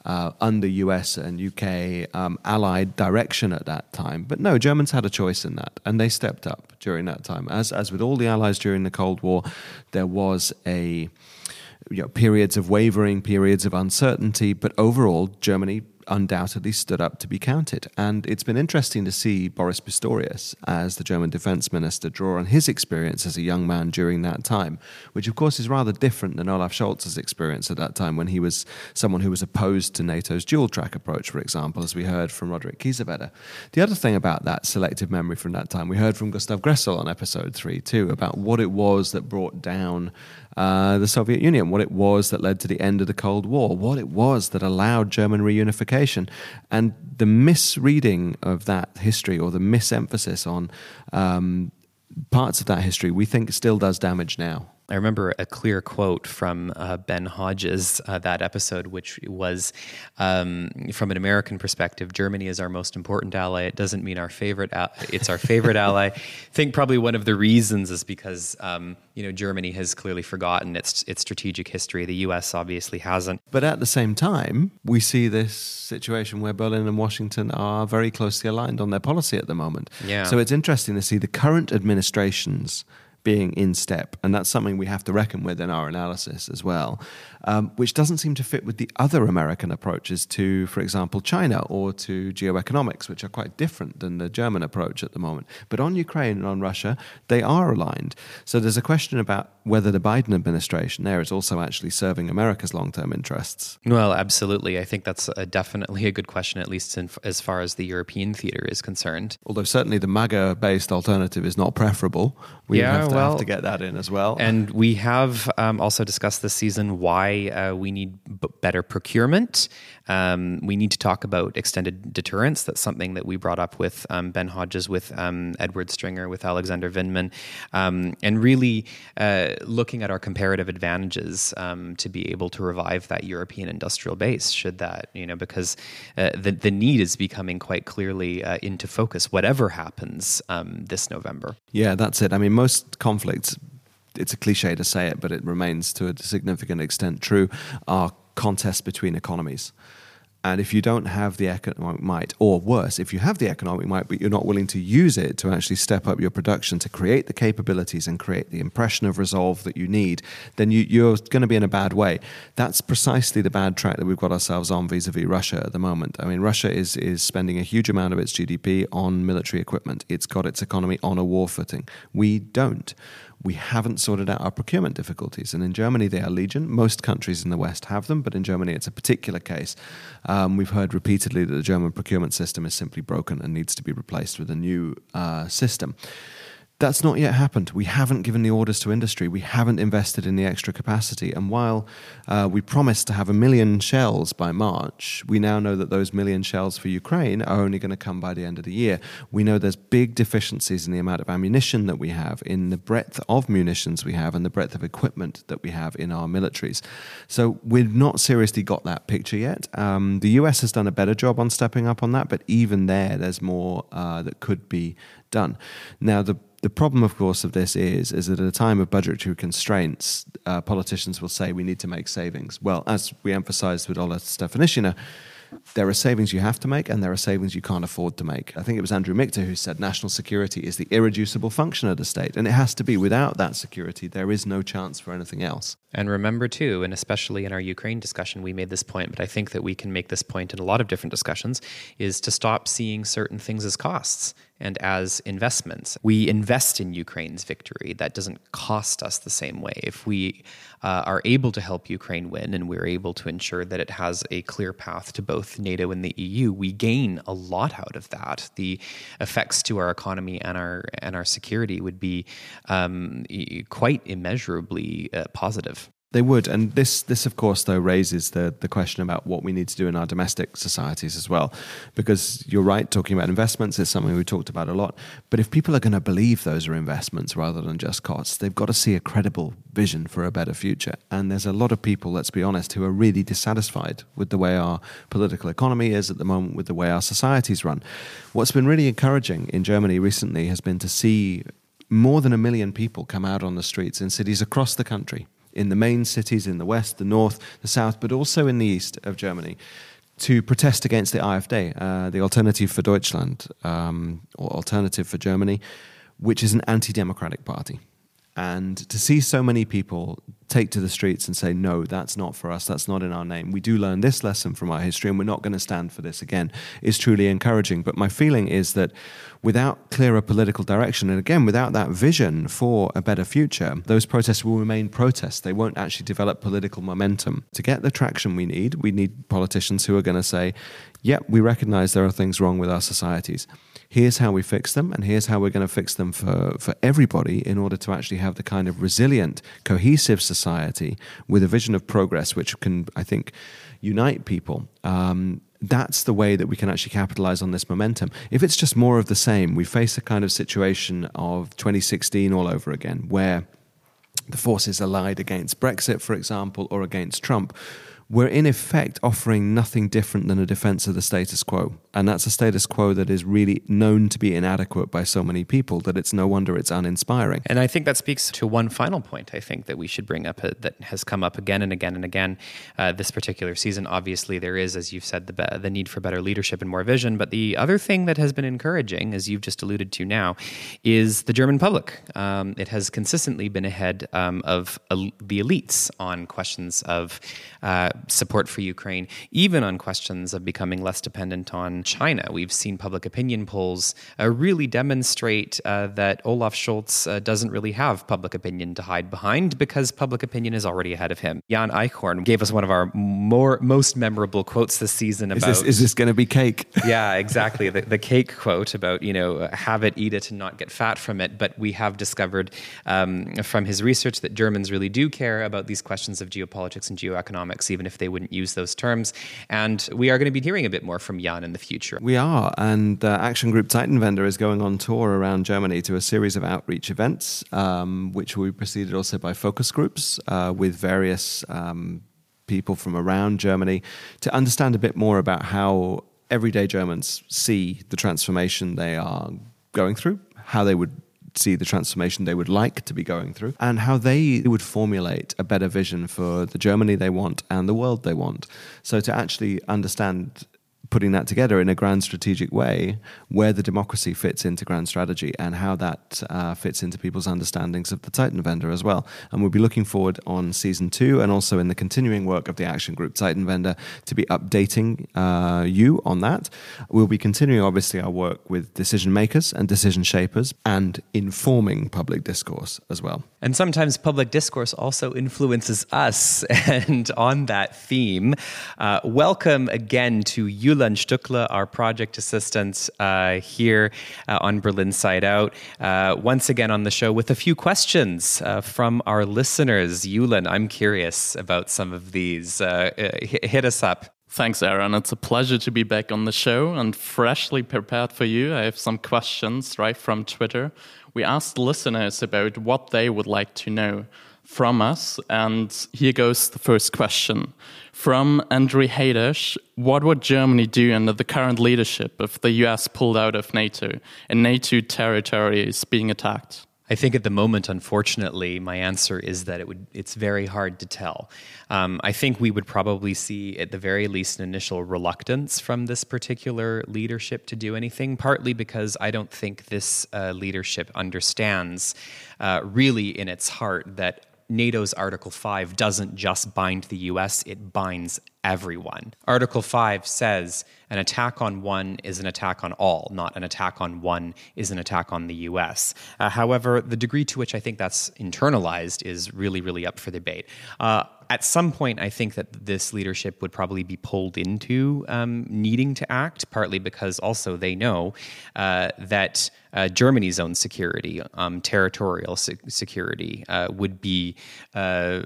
uh, under US and UK um, allied direction at that time. But no, Germans had a choice in that, and they stepped up during that time. As, as with all the allies during the Cold War, there was a you know, periods of wavering, periods of uncertainty, but overall, Germany undoubtedly stood up to be counted. And it's been interesting to see Boris Pistorius as the German defense minister draw on his experience as a young man during that time, which of course is rather different than Olaf Scholz's experience at that time when he was someone who was opposed to NATO's dual track approach, for example, as we heard from Roderich Kiesewetter. The other thing about that selective memory from that time, we heard from Gustav Gressel on episode three too, about what it was that brought down uh, the Soviet Union, what it was that led to the end of the Cold War, what it was that allowed German reunification. And the misreading of that history or the misemphasis on um, parts of that history, we think still does damage now.
I remember a clear quote from uh, Ben Hodges uh, that episode, which was um, from an American perspective, Germany is our most important ally. It doesn't mean our favorite. Al- it's our favorite ally. I think probably one of the reasons is because um, you know Germany has clearly forgotten its its strategic history. The U.S. obviously hasn't.
But at the same time, we see this situation where Berlin and Washington are very closely aligned on their policy at the moment.
Yeah.
So it's interesting to see the current administrations being in step. And that's something we have to reckon with in our analysis as well, um, which doesn't seem to fit with the other American approaches to, for example, China or to geoeconomics, which are quite different than the German approach at the moment. But on Ukraine and on Russia, they are aligned. So there's a question about whether the Biden administration there is also actually serving America's long term interests.
Well, absolutely. I think that's a, definitely a good question, at least in, as far as the European theater is concerned.
Although certainly the MAGA based alternative is not preferable. We
yeah,
have to
well,
have to get that in as well.
And we have um, also discussed this season why uh, we need b- better procurement. Um, we need to talk about extended deterrence. That's something that we brought up with um, Ben Hodges, with um, Edward Stringer, with Alexander Vindman, um, and really uh, looking at our comparative advantages um, to be able to revive that European industrial base. Should that, you know, because uh, the the need is becoming quite clearly uh, into focus. Whatever happens um, this November.
Yeah, that's it. I mean, most conflicts it's a cliche to say it, but it remains to a significant extent true, are contests between economies. And if you don't have the economic might, or worse, if you have the economic might, but you're not willing to use it to actually step up your production to create the capabilities and create the impression of resolve that you need, then you, are going to be in a bad way. That's precisely the bad track that we've got ourselves on vis a vis Russia at the moment. I mean, Russia is, is spending a huge amount of its GDP on military equipment, it's got its economy on a war footing. We don't we haven't sorted out our procurement difficulties. And in Germany, they are legion. Most countries in the West have them, but in Germany, it's a particular case. Um, we've heard repeatedly that the German procurement system is simply broken and needs to be replaced with a new uh, system. That's not yet happened. We haven't given the orders to industry. We haven't invested in the extra capacity. And while uh, we promised to have a million shells by March, we now know that those million shells for Ukraine are only going to come by the end of the year. We know there's big deficiencies in the amount of ammunition that we have, in the breadth of munitions we have, and the breadth of equipment that we have in our militaries. So we've not seriously got that picture yet. Um, the US has done a better job on stepping up on that, but even there, there's more uh, that could be done. Now, the the problem, of course, of this is is that at a time of budgetary constraints, uh, politicians will say we need to make savings. Well, as we emphasised with Olha Stefanishyna, there are savings you have to make and there are savings you can't afford to make. I think it was Andrew Michta who said national security is the irreducible function of the state, and it has to be. Without that security, there is no chance for anything else.
And remember, too, and especially in our Ukraine discussion, we made this point, but I think that we can make this point in a lot of different discussions, is to stop seeing certain things as costs and as investments. We invest in Ukraine's victory. That doesn't cost us the same way. If we uh, are able to help Ukraine win and we're able to ensure that it has a clear path to both NATO and the EU, we gain a lot out of that. The effects to our economy and our and our security would be um, quite immeasurably uh, positive.
They would, and this, this of course, though, raises the the question about what we need to do in our domestic societies as well, because you're right, talking about investments is something we talked about a lot. But if people are going to believe those are investments rather than just costs, they've got to see a credible vision for a better future. And there's a lot of people, let's be honest, who are really dissatisfied with the way our political economy is at the moment, with the way our societies run. What's been really encouraging in Germany recently has been to see more than a million people come out on the streets in cities across the country in the main cities in the west, the north, the south, but also in the east of Germany to protest against the AfD, uh, the Alternative for Deutschland, um, or Alternative for Germany, which is an anti democratic party. And to see so many people take to the streets and say, no, that's not for us, that's not in our name. We do learn this lesson from our history and we're not going to stand for this again is truly encouraging. But my feeling is that without clearer political direction, and again, without that vision for a better future, those protests will remain protests. They won't actually develop political momentum. To get the traction we need, we need politicians who are going to say, yep, we recognize there are things wrong with our societies here's how we fix them, and here's how we're going to fix them for, for everybody in order to actually have the kind of resilient, cohesive society with a vision of progress which can, I think, unite people. Um, that's the way that we can actually capitalize on this momentum. If it's just more of the same, we face a kind of situation of 2016 all over again, where the forces allied against Brexit, for example, or against Trump, we're in effect offering nothing different than a defense of the status quo. And that's a status quo that is really known to be inadequate by so many people that it's no wonder it's uninspiring.
And I think that speaks to one final point I think that we should bring up uh, that has come up again and again and again uh, this particular season. Obviously, there is, as you've said, the, be- the need for better leadership and more vision. But the other thing that has been encouraging, as you've just alluded to now, is the German public. Um, it has consistently been ahead um, of uh, the elites on questions of uh, support for Ukraine, even on questions of becoming less dependent on China. We've seen public opinion polls uh, really demonstrate uh, that Olaf Scholz uh, doesn't really have public opinion to hide behind because public opinion is already ahead of him. Jan Eichhorn gave us one of our more most memorable quotes this season about.
Is this, is this going to be cake?
yeah, exactly. The, the cake quote about, you know, have it, eat it, and not get fat from it. But we have discovered um, from his research that Germans really do care about these questions of geopolitics and geoeconomics, even if they wouldn't use those terms. And we are going to be hearing a bit more from Jan in the future.
We are. And uh, Action Group Zeitenwende is going on tour around Germany to a series of outreach events, um, which will be preceded also by focus groups uh, with various um, people from around Germany to understand a bit more about how everyday Germans see the transformation they are going through, how they would see the transformation they would like to be going through, and how they would formulate a better vision for the Germany they want and the world they want. So to actually understand putting that together in a grand strategic way, where the democracy fits into grand strategy and how that uh, fits into people's understandings of the Zeitenwende as well. And we'll be looking forward on season two and also in the continuing work of the action group Zeitenwende to be updating uh, you on that. We'll be continuing, obviously, our work with decision makers and decision shapers and informing public discourse as well.
And sometimes public discourse also influences us. And on that theme, uh, welcome again to Julian Stöckle, our project assistant uh, here uh, on BerlinsideOut, uh, once again on the show with a few questions uh, from our listeners. Julian, I'm curious about some of these. Uh, hit us up.
Thanks, Aaron. It's a pleasure to be back on the show and freshly prepared for you. I have some questions right from Twitter we asked listeners about what they would like to know from us. And here goes the first question. From Andrew Haydash What would Germany do under the current leadership if the US pulled out of NATO and NATO territory is being attacked?
I think at the moment, unfortunately, my answer is that it would. It's very hard to tell. Um, I think we would probably see, at the very least, an initial reluctance from this particular leadership to do anything. Partly because I don't think this uh, leadership understands, uh, really, in its heart, that NATO's Article 5 doesn't just bind the US, it binds everyone. Article 5 says an attack on one is an attack on all, not an attack on one is an attack on the US. Uh, however, the degree to which I think that's internalized is really, really up for debate. Uh, at some point, I think that this leadership would probably be pulled into um, needing to act, partly because also they know uh, that uh, Germany's own security, um, territorial se- security, uh, would be uh,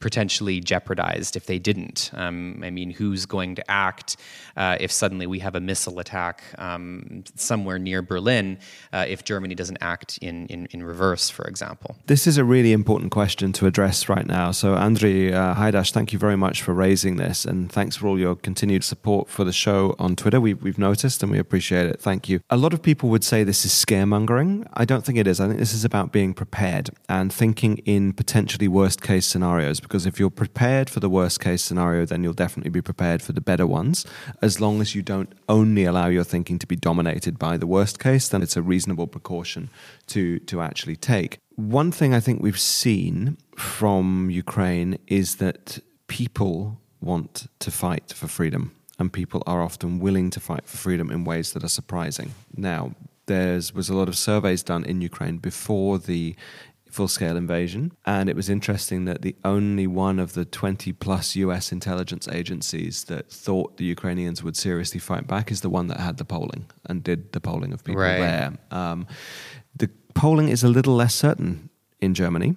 potentially jeopardized if they didn't. Um, I mean, who's going to act uh, if suddenly we have a missile attack um, somewhere near Berlin uh, if Germany doesn't act in, in, in, reverse, for example?
This is a really important question to address right now. So, Andriy uh, Haidash, thank you very much for raising this, and thanks for all your continued support for the show on Twitter. We, we've noticed and we appreciate it. Thank you. A lot of people would say this is scaremongering. I don't think it is. I think this is about being prepared and thinking in potentially worst case scenarios because if you're prepared for the worst case scenario, then you'll definitely be prepared for the better ones. As long as you don't only allow your thinking to be dominated by the worst case, then it's a reasonable precaution to, to actually take. One thing I think we've seen from Ukraine is that people want to fight for freedom and people are often willing to fight for freedom in ways that are surprising. Now, there was a lot of surveys done in Ukraine before the full scale invasion. And it was interesting that the only one of the 20 plus US intelligence agencies that thought the Ukrainians would seriously fight back is the one that had the polling and did the polling of people right. there. Um, the polling is a little less certain in Germany.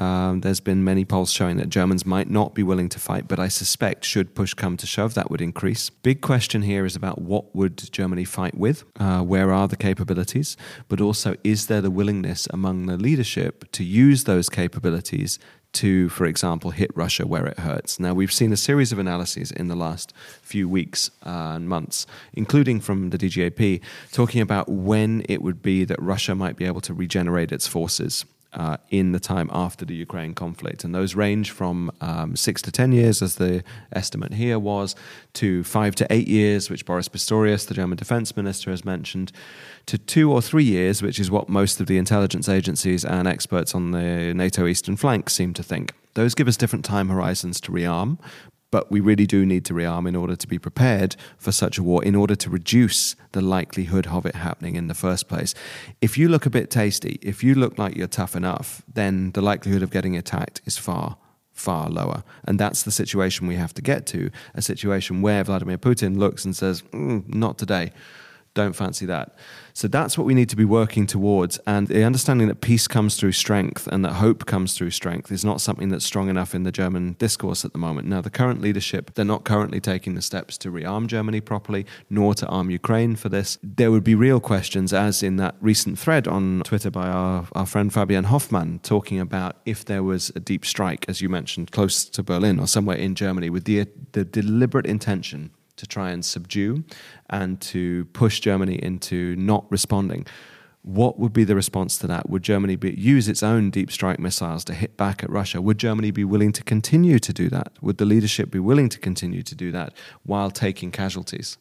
Um, there's been many polls showing that Germans might not be willing to fight, but I suspect should push come to shove, that would increase. Big question here is about what would Germany fight with? Uh, where are the capabilities? But also, is there the willingness among the leadership to use those capabilities to, for example, hit Russia where it hurts. Now, we've seen a series of analyses in the last few weeks uh, and months, including from the DGAP, talking about when it would be that Russia might be able to regenerate its forces uh, in the time after the Ukraine conflict. And those range from um, six to 10 years, as the estimate here was, to five to eight years, which Boris Pistorius, the German defense minister, has mentioned, to two or three years, which is what most of the intelligence agencies and experts on the NATO eastern flank seem to think. Those give us different time horizons to rearm, but we really do need to rearm in order to be prepared for such a war, in order to reduce the likelihood of it happening in the first place. If you look a bit tasty, if you look like you're tough enough, then the likelihood of getting attacked is far, far lower. And that's the situation we have to get to a situation where Vladimir Putin looks and says, mm, not today don't fancy that. So that's what we need to be working towards. And the understanding that peace comes through strength and that hope comes through strength is not something that's strong enough in the German discourse at the moment. Now, the current leadership, they're not currently taking the steps to rearm Germany properly, nor to arm Ukraine for this. There would be real questions, as in that recent thread on Twitter by our, our friend Fabian Hoffmann, talking about if there was a deep strike, as you mentioned, close to Berlin or somewhere in Germany, with the, the deliberate intention to try and subdue and to push Germany into not responding. What would be the response to that? Would Germany be, use its own deep strike missiles to hit back at Russia? Would Germany be willing to continue to do that? Would the leadership be willing to continue to do that while taking casualties?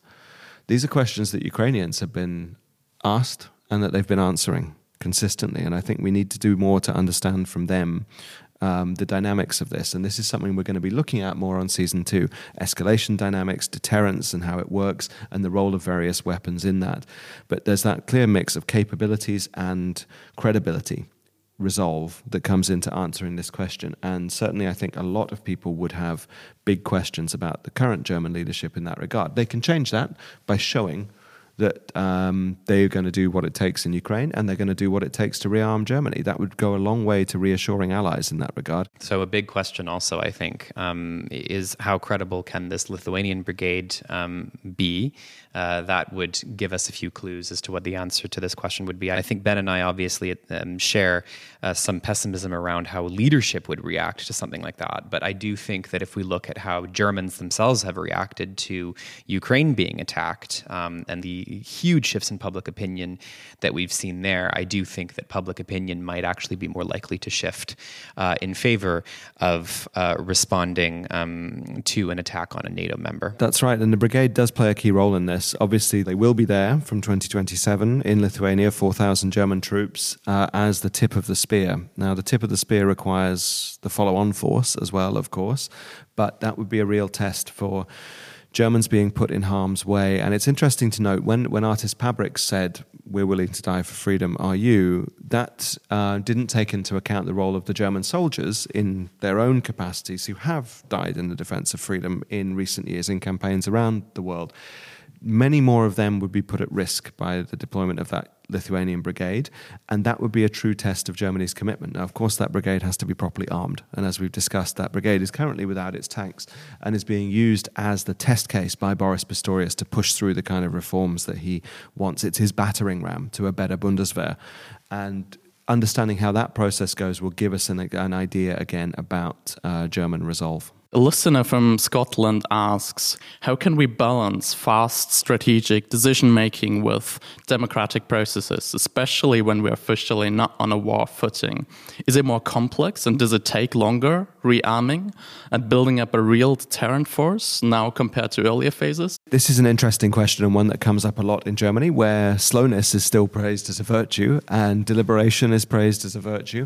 These are questions that Ukrainians have been asked and that they've been answering consistently. And I think we need to do more to understand from them um, the dynamics of this. And this is something we're going to be looking at more on season two escalation dynamics, deterrence, and how it works, and the role of various weapons in that. But there's that clear mix of capabilities and credibility. Resolve that comes into answering this question. And certainly, I think a lot of people would have big questions about the current German leadership in that regard. They can change that by showing that um, they're going to do what it takes in Ukraine and they're going to do what it takes to rearm Germany. That would go a long way to reassuring allies in that regard.
So, a big question also, I think, um, is how credible can this Lithuanian brigade um, be? Uh, that would give us a few clues as to what the answer to this question would be. I think Ben and I obviously um, share uh, some pessimism around how leadership would react to something like that. But I do think that if we look at how Germans themselves have reacted to Ukraine being attacked um, and the huge shifts in public opinion that we've seen there, I do think that public opinion might actually be more likely to shift uh, in favor of uh, responding um, to an attack on a NATO member.
That's right. And the brigade does play a key role in this. Obviously, they will be there from 2027 in Lithuania, 4,000 German troops uh, as the tip of the spear. Now, the tip of the spear requires the follow on force as well, of course, but that would be a real test for Germans being put in harm's way. And it's interesting to note when, when Artis Pabriks said, We're willing to die for freedom, are you? that uh, didn't take into account the role of the German soldiers in their own capacities who have died in the defense of freedom in recent years in campaigns around the world many more of them would be put at risk by the deployment of that Lithuanian brigade, and that would be a true test of Germany's commitment. Now, of course, that brigade has to be properly armed, and as we've discussed, that brigade is currently without its tanks and is being used as the test case by Boris Pistorius to push through the kind of reforms that he wants. It's his battering ram to a better Bundeswehr, and understanding how that process goes will give us an, an idea again about uh, German resolve.
A listener from Scotland asks How can we balance fast strategic decision making with democratic processes, especially when we're officially not on a war footing? Is it more complex and does it take longer rearming and building up a real deterrent force now compared to earlier phases?
This is an interesting question and one that comes up a lot in Germany, where slowness is still praised as a virtue and deliberation is praised as a virtue.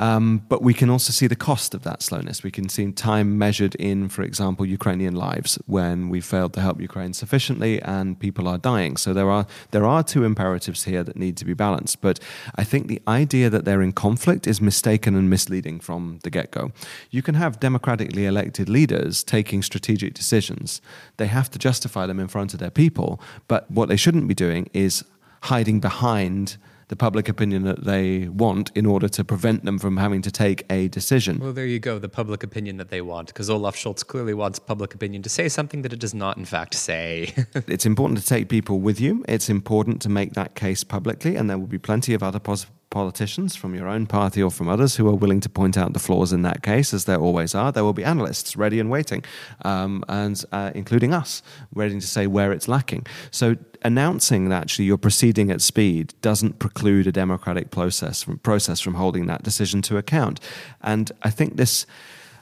Um, but we can also see the cost of that slowness. We can see time measured in, for example, Ukrainian lives when we failed to help Ukraine sufficiently and people are dying. So there are there are two imperatives here that need to be balanced. But I think the idea that they're in conflict is mistaken and misleading from the get go. You can have democratically elected leaders taking strategic decisions. They have to justify them in front of their people. But what they shouldn't be doing is hiding behind the public opinion that they want in order to prevent them from having to take a decision.
Well, there you go, the public opinion that they want, because Olaf Scholz clearly wants public opinion to say something that it does not, in fact, say.
it's important to take people with you. It's important to make that case publicly, and there will be plenty of other pos- politicians from your own party or from others who are willing to point out the flaws in that case, as there always are. There will be analysts ready and waiting, um, and uh, including us, ready to say where it's lacking. So announcing that actually you're proceeding at speed doesn't preclude a democratic process from, process from holding that decision to account. And I think this.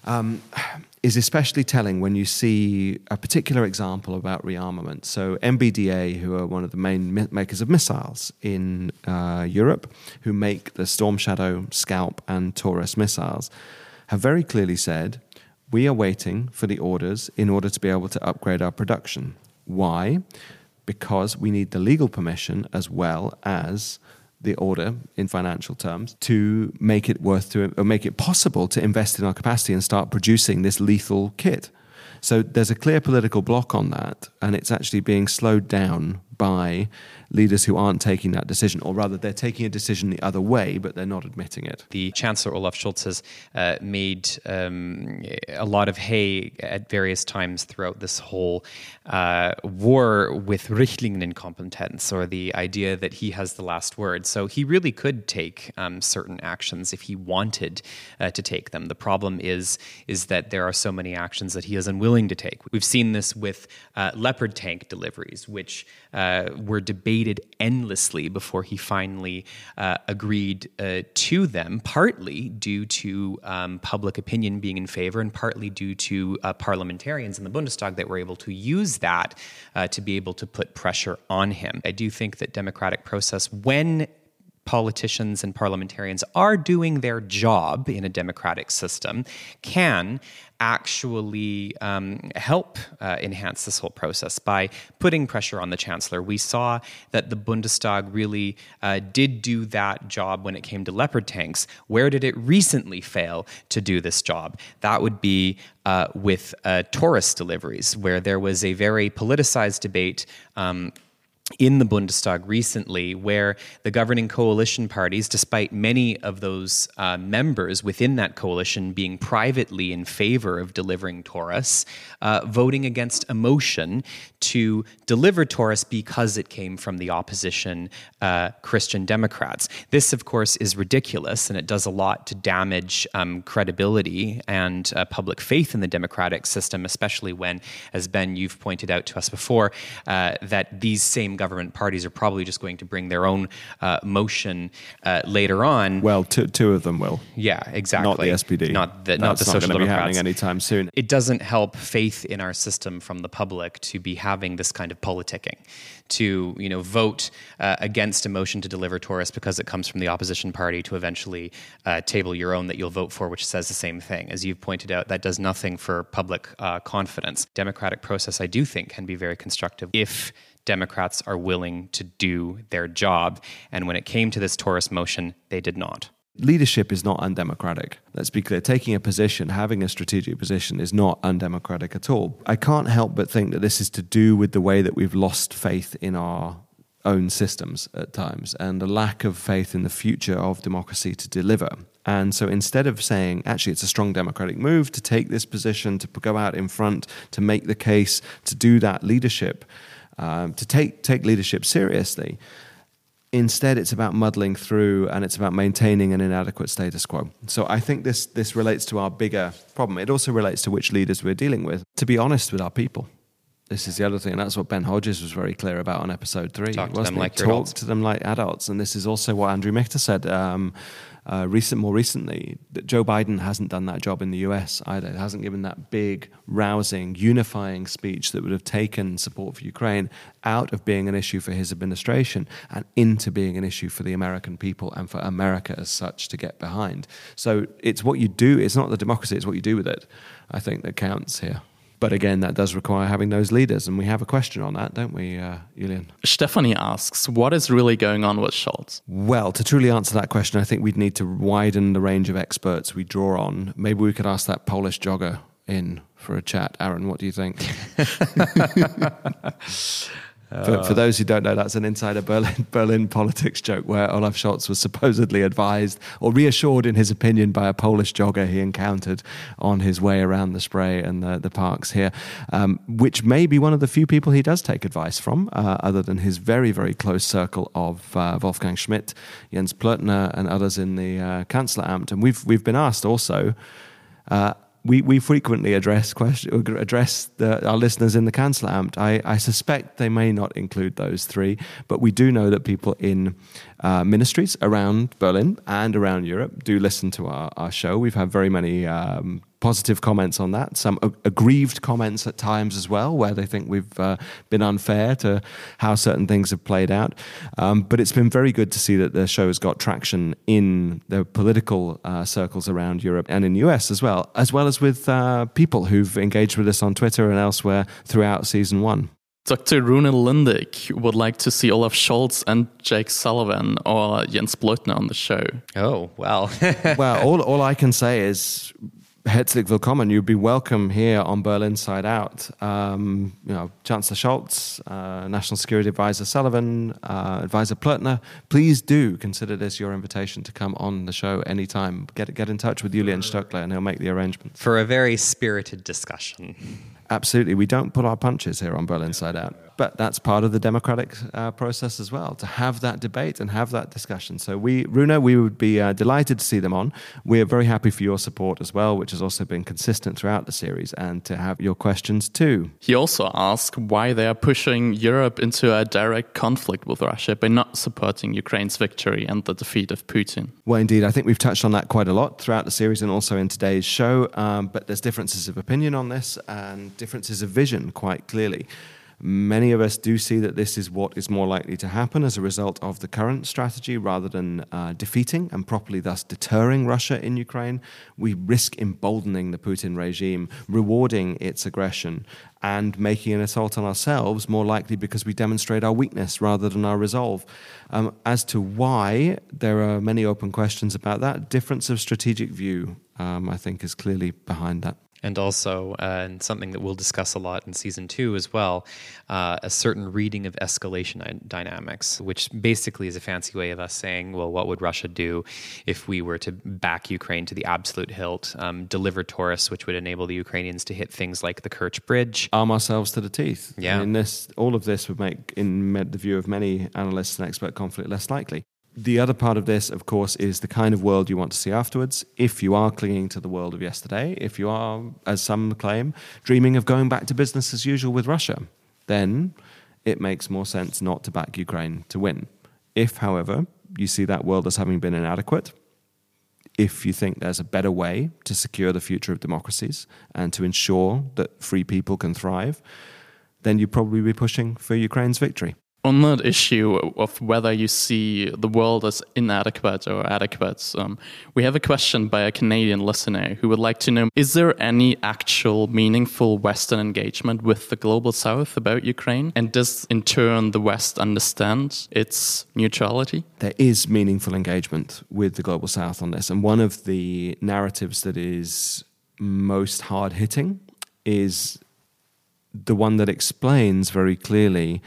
Um, is especially telling when you see a particular example about rearmament. So, MBDA, who are one of the main makers of missiles in uh, Europe, who make the Storm Shadow, Scalp, and Taurus missiles, have very clearly said we are waiting for the orders in order to be able to upgrade our production. Why? Because we need the legal permission as well as the order in financial terms to make it worth to or make it possible to invest in our capacity and start producing this lethal kit. So there's a clear political block on that, and it's actually being slowed down by leaders who aren't taking that decision, or rather, they're taking a decision the other way, but they're not admitting it.
The Chancellor Olaf Scholz has uh, made um, a lot of hay at various times throughout this whole uh, war with Richtlinienkompetenz, or the idea that he has the last word. So he really could take um, certain actions if he wanted uh, to take them. The problem is is that there are so many actions that he is unwilling to take. We've seen this with uh, Leopard tank deliveries, which uh, were debated endlessly before he finally uh, agreed uh, to them, partly due to um, public opinion being in favor and partly due to uh, parliamentarians in the Bundestag that were able to use that uh, to be able to put pressure on him. I do think that democratic process, when politicians and parliamentarians are doing their job in a democratic system can actually um, help uh, enhance this whole process by putting pressure on the chancellor. We saw that the Bundestag really uh, did do that job when it came to leopard tanks. Where did it recently fail to do this job? That would be uh, with uh, Taurus deliveries, where there was a very politicized debate. Um, in the Bundestag recently, where the governing coalition parties, despite many of those uh, members within that coalition being privately in favor of delivering Taurus, uh, voting against a motion to deliver Taurus because it came from the opposition uh, Christian Democrats. This, of course, is ridiculous and it does a lot to damage um, credibility and uh, public faith in the democratic system, especially when, as Ben, you've pointed out to us before, uh, that these same government parties are probably just going to bring their own uh, motion uh, later on.
Well, two, two of them will.
Yeah, exactly.
Not the SPD.
Not the, not the
not
Social
going to be
Democrats.
happening anytime soon.
It doesn't help faith in our system from the public to be having this kind of politicking, to you know vote uh, against a motion to deliver Taurus because it comes from the opposition party, to eventually uh, table your own that you'll vote for, which says the same thing. As you've pointed out, that does nothing for public uh, confidence. Democratic process, I do think, can be very constructive if Democrats are willing to do their job. And when it came to this Taurus motion, they did not.
Leadership is not undemocratic. Let's be clear. Taking a position, having a strategic position, is not undemocratic at all. I can't help but think that this is to do with the way that we've lost faith in our own systems at times and a lack of faith in the future of democracy to deliver. And so instead of saying, actually, it's a strong democratic move to take this position, to go out in front, to make the case, to do that leadership, um, to take, take leadership seriously, instead it's about muddling through and it's about maintaining an inadequate status quo. So I think this, this relates to our bigger problem. It also relates to which leaders we're dealing with. To be honest with our people, this is the other thing, and that's what Ben Hodges was very clear about on episode three.
Talk to them
he?
like
Talk
adults.
to them like adults, and this is also what Andrew Michta said um, uh, recent, more recently. That Joe Biden hasn't done that job in the U.S. either. It hasn't given that big, rousing, unifying speech that would have taken support for Ukraine out of being an issue for his administration and into being an issue for the American people and for America as such to get behind. So it's what you do. It's not the democracy. It's what you do with it. I think that counts here. But again, that does require having those leaders, and we have a question on that, don't we, uh, Julian?
Stephanie asks, what is really going on with Scholz?
Well, to truly answer that question, I think we'd need to widen the range of experts we draw on. Maybe we could ask that Polish jogger in for a chat. Aaron, what do you think? For, for, those who don't know, that's an insider Berlin, Berlin politics joke where Olaf Scholz was supposedly advised or reassured in his opinion by a Polish jogger he encountered on his way around the Spree and the, the parks here, um, which may be one of the few people he does take advice from, uh, other than his very, very close circle of uh, Wolfgang Schmidt, Jens Plötner, and others in the uh, Kanzleramt. And we've, we've been asked also. Uh, we, we frequently address question, address the, our listeners in the Kanzleramt. I, I suspect they may not include those three, but we do know that people in uh, ministries around Berlin and around Europe do listen to our, our show. We've had very many um, positive comments on that, some aggrieved comments at times as well, where they think we've uh, been unfair to how certain things have played out. Um, but it's been very good to see that the show has got traction in the political uh, circles around Europe and in the US as well, as well as with uh, people who've engaged with us on Twitter and elsewhere throughout season one.
Dr. Rune Lindig would like to see Olaf Scholz and Jake Sullivan or Jens Plötner on the show.
Oh, well.
well, all, all I can say is herzlich willkommen. You'd be welcome here on BerlinsideOut. Um, you know, Chancellor Scholz, uh, National Security Advisor Sullivan, uh, Advisor Plötner. Please do consider this your invitation to come on the show anytime. Get get in touch with Julian Stöckle and he'll make the arrangements
for a very spirited discussion.
Absolutely, we don't pull our punches here on BerlinsideOut but that's part of the democratic uh, process as well to have that debate and have that discussion. So we, Rune, we would be uh, delighted to see them on. We're very happy for your support as well, which has also been consistent throughout the series, and to have your questions too.
He also asked why they are pushing Europe into a direct conflict with Russia by not supporting Ukraine's victory and the defeat of Putin.
Well, indeed, I think we've touched on that quite a lot throughout the series and also in today's show. Um, but there's differences of opinion on this and differences of vision quite clearly. Many of us do see that this is what is more likely to happen as a result of the current strategy rather than uh, defeating and properly thus deterring Russia in Ukraine. We risk emboldening the Putin regime, rewarding its aggression, and making an assault on ourselves more likely because we demonstrate our weakness rather than our resolve. Um, as to why, there are many open questions about that. Difference of strategic view, um, I think, is clearly behind that
and also, uh, and something that we'll discuss a lot in season two as well, uh, a certain reading of escalation dynamics, which basically is a fancy way of us saying, well, what would Russia do if we were to back Ukraine to the absolute hilt, um, deliver Taurus, which would enable the Ukrainians to hit things like the Kerch Bridge,
arm ourselves to the teeth.
Yeah,
I mean, this all of this would make, in the view of many analysts, an expert conflict less likely the other part of this, of course, is the kind of world you want to see afterwards. If you are clinging to the world of yesterday, if you are, as some claim, dreaming of going back to business as usual with Russia, then it makes more sense not to back Ukraine to win. If, however, you see that world as having been inadequate, if you think there's a better way to secure the future of democracies and to ensure that free people can thrive, then you'd probably be pushing for Ukraine's victory
on that issue of whether you see the world as inadequate or adequate, um, we have a question by a Canadian listener who would like to know Is there any actual meaningful Western engagement with the global South about Ukraine? And does, in turn, the West understand its neutrality?
There is meaningful engagement with the global South on this. And one of the narratives that is most hard hitting is the one that explains very clearly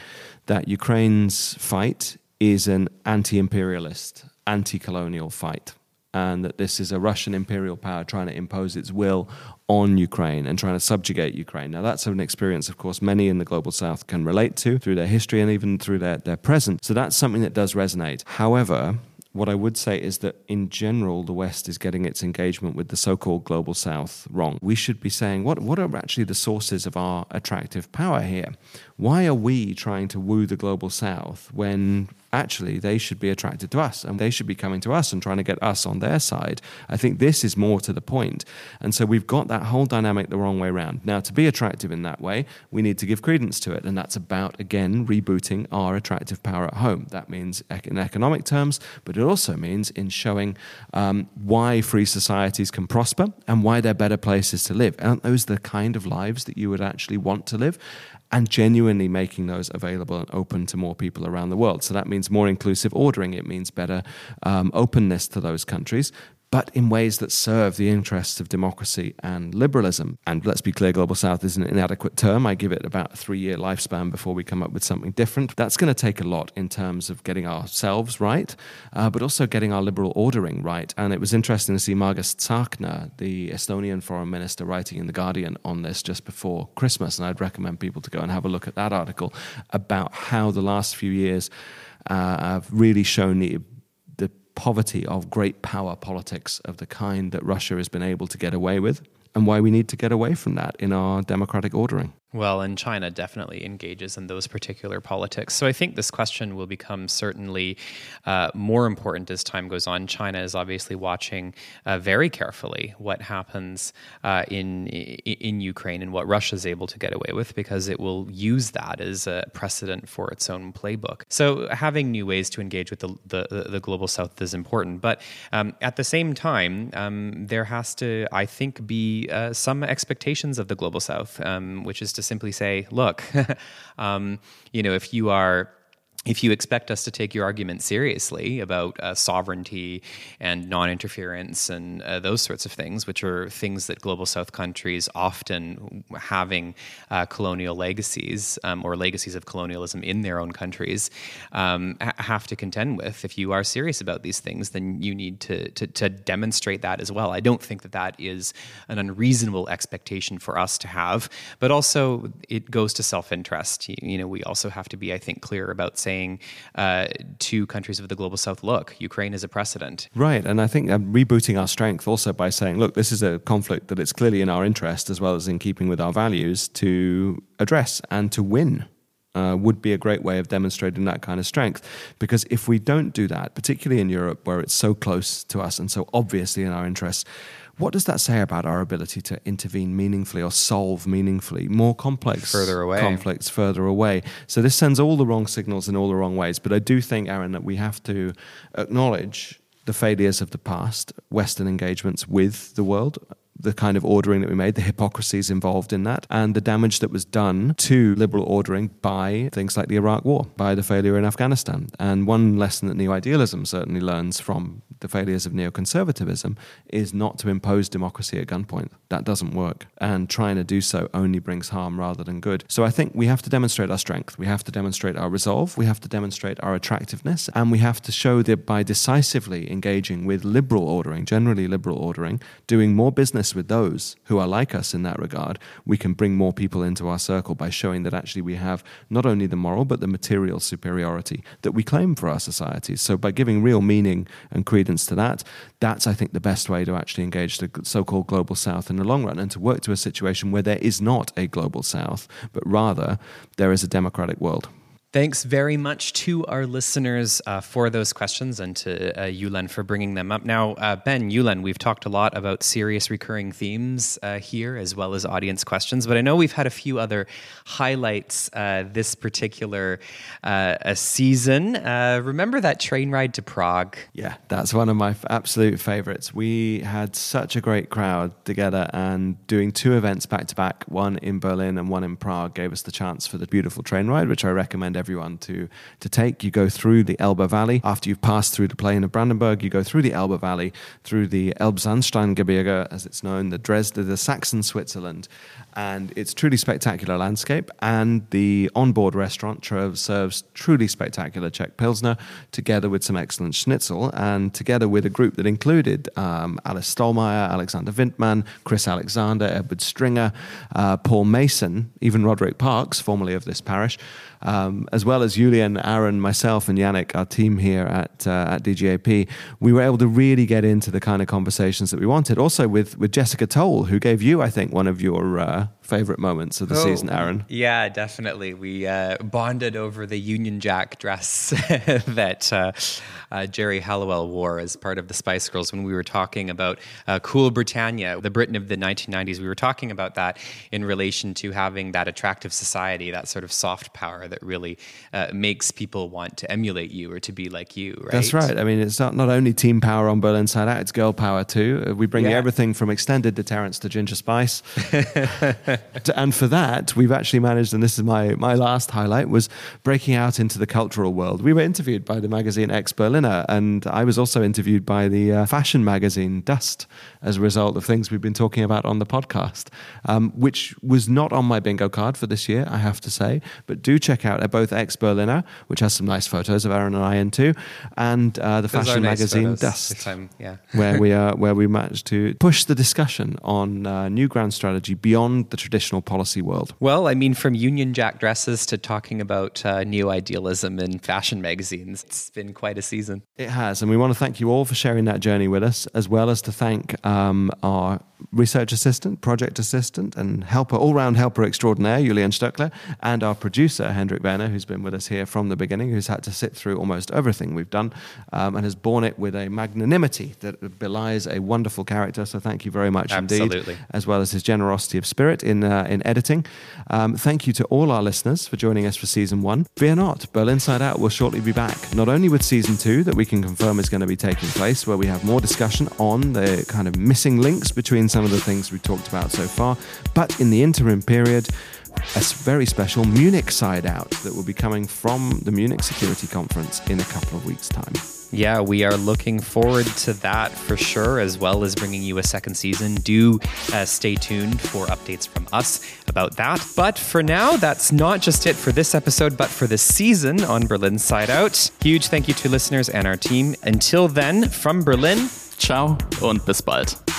that Ukraine's fight is an anti imperialist, anti colonial fight. And that this is a Russian imperial power trying to impose its will on Ukraine and trying to subjugate Ukraine. Now, that's an experience, of course, many in the global south can relate to through their history and even through their, their present. So that's something that does resonate. However, what I would say is that in general, the West is getting its engagement with the so called global South wrong. We should be saying, what, what are actually the sources of our attractive power here? Why are we trying to woo the global South when actually they should be attracted to us and they should be coming to us and trying to get us on their side. I think this is more to the point. And so we've got that whole dynamic the wrong way around. Now, to be attractive in that way, we need to give credence to it. And that's about, again, rebooting our attractive power at home. That means in economic terms, but it also means in showing um, why free societies can prosper and why they're better places to live. Aren't those the kind of lives that you would actually want to live? And genuinely making those available and open to more people around the world. So that means more inclusive ordering. It means better um, openness to those countries. But in ways that serve the interests of democracy and liberalism. And let's be clear, Global South is an inadequate term. I give it about a three year lifespan before we come up with something different. That's going to take a lot in terms of getting ourselves right, uh, but also getting our liberal ordering right. And it was interesting to see Margus Tsahkna, the Estonian foreign minister, writing in The Guardian on this just before Christmas. And I'd recommend people to go and have a look at that article about how the last few years uh, have really shown the poverty of great power politics of the kind that Russia has been able to get away with, and why we need to get away from that in our democratic ordering.
Well, and China definitely engages in those particular politics. So I think this question will become certainly uh, more important as time goes on. China is obviously watching uh, very carefully what happens uh, in in Ukraine and what Russia is able to get away with, because it will use that as a precedent for its own playbook. So having new ways to engage with the the, the global South is important, but um, at the same time, um, there has to, I think, be uh, some expectations of the global South, um, which is to to simply say, look, um, you know, if you are if you expect us to take your argument seriously about uh, sovereignty and non interference and uh, those sorts of things, which are things that global south countries often having uh, colonial legacies um, or legacies of colonialism in their own countries um, ha- have to contend with, if you are serious about these things, then you need to, to, to, demonstrate that as well. I don't think that that is an unreasonable expectation for us to have, but also it goes to self interest. You, you know, we also have to be, I think, clear about saying, saying uh, to countries of the global south, look, Ukraine is a precedent.
Right. And I think uh, rebooting our strength also by saying, look, this is a conflict that it's clearly in our interest as well as in keeping with our values to address and to win. Uh, would be a great way of demonstrating that kind of strength. Because if we don't do that, particularly in Europe, where it's so close to us and so obviously in our interests, what does that say about our ability to intervene meaningfully or solve meaningfully more complex
further away.
conflicts further away? So this sends all the wrong signals in all the wrong ways. But I do think, Aaron, that we have to acknowledge the failures of the past, Western engagements with the world, the kind of ordering that we made, the hypocrisies involved in that, and the damage that was done to liberal ordering by things like the Iraq War, by the failure in Afghanistan. And one lesson that neo idealism certainly learns from the failures of neoconservatism is not to impose democracy at gunpoint. That doesn't work. And trying to do so only brings harm rather than good. So I think we have to demonstrate our strength. We have to demonstrate our resolve. We have to demonstrate our attractiveness. And we have to show that by decisively engaging with liberal ordering, generally liberal ordering, doing more business with those who are like us in that regard, we can bring more people into our circle by showing that actually we have not only the moral but the material superiority that we claim for our societies. So by giving real meaning and credence to that, that's I think the best way to actually engage the so-called global south in the long run and to work to a situation where there is not a global south, but rather there is a democratic world.
Thanks very much to our listeners uh, for those questions and to uh, Julian for bringing them up. Now, uh, Ben, Julian, we've talked a lot about serious recurring themes uh, here as well as audience questions, but I know we've had a few other highlights uh, this particular uh, season. remember that train ride to Prague?
Yeah, that's one of my f- absolute favorites. We had such a great crowd together, and doing two events back to back, one in Berlin and one in Prague, gave us the chance for the beautiful train ride, which I recommend everyone to, to take. You go through the Elbe Valley. After you've passed through the plain of Brandenburg, you go through the Elbe Valley, through the Elbsandsteingebirge, as it's known, the Dresden, the Saxon Switzerland. And it's truly spectacular landscape. And the onboard restaurant serves truly spectacular Czech Pilsner, together with some excellent schnitzel, and together with a group that included um, Alice Stollmeyer, Alexander Vindman, Chris Alexander, Edward Stringer, uh, Paul Mason, even Roderick Parkes, formerly of this parish um, as well as Julian, Aaron, myself, and Jannik, our team here at uh, at DGAP, we were able to really get into the kind of conversations that we wanted. Also with with Jessica Toll, who gave you, I think, one of your uh, 있습니다. Favorite moments of the oh, season, Aaron.
Yeah, definitely. We uh, bonded over the Union Jack dress that uh, uh, Geri Halliwell wore as part of the Spice Girls when we were talking about uh, Cool Britannia, the Britain of the 1990s. We were talking about that in relation to having that attractive society, that sort of soft power that really uh, makes people want to emulate you or to be like you, right?
That's right. I mean, it's not, not only team power on BerlinsideOut, it's girl power too. Uh, we bring
Yeah.
everything from extended deterrence to ginger spice. And for that, we've actually managed, and this is my, my last highlight, was breaking out into the cultural world. We were interviewed by the magazine Exberliner, and I was also interviewed by the uh, fashion magazine Dust as a result of things we've been talking about on the podcast, um, which was not on my bingo card for this year, I have to say. But do check out both Exberliner, which has some nice photos of Aaron and I in too, and uh, the
Those
fashion
nice
magazine Dust
time, yeah.
where we are where we managed to push the discussion on uh, new grand strategy beyond the traditional policy world.
Well, I mean, from Union Jack dresses to talking about uh, neo idealism in fashion magazines, it's been quite a season.
It has, and we want to thank you all for sharing that journey with us, as well as to thank um, our research assistant, project assistant, and helper, all-round helper extraordinaire, Julian Stöckle, and our producer, Hendrik Werner, who's been with us here from the beginning, who's had to sit through almost everything we've done, um, and has borne it with a magnanimity that belies a wonderful character. So thank you very much indeed,
Absolutely.
as well as his generosity of spirit in uh, in editing. Um, thank you to all our listeners for joining us for season one. Fear not, BerlinsideOut will shortly be back, not only with season two that we can confirm is going to be taking place, where we have more discussion on the kind of missing links between some of the things we've talked about so far, but in the interim period. a very special Munich side out that will be coming from the Munich Security Conference in a couple of weeks' time.
Yeah, we are looking forward to that for sure, as well as bringing you a second season. Do uh, stay tuned for updates from us about that. But for now, that's not just it for this episode, but for the season on BerlinsideOut. Huge thank you to listeners and our team. Until then, from Berlin,
Ciao und bis bald.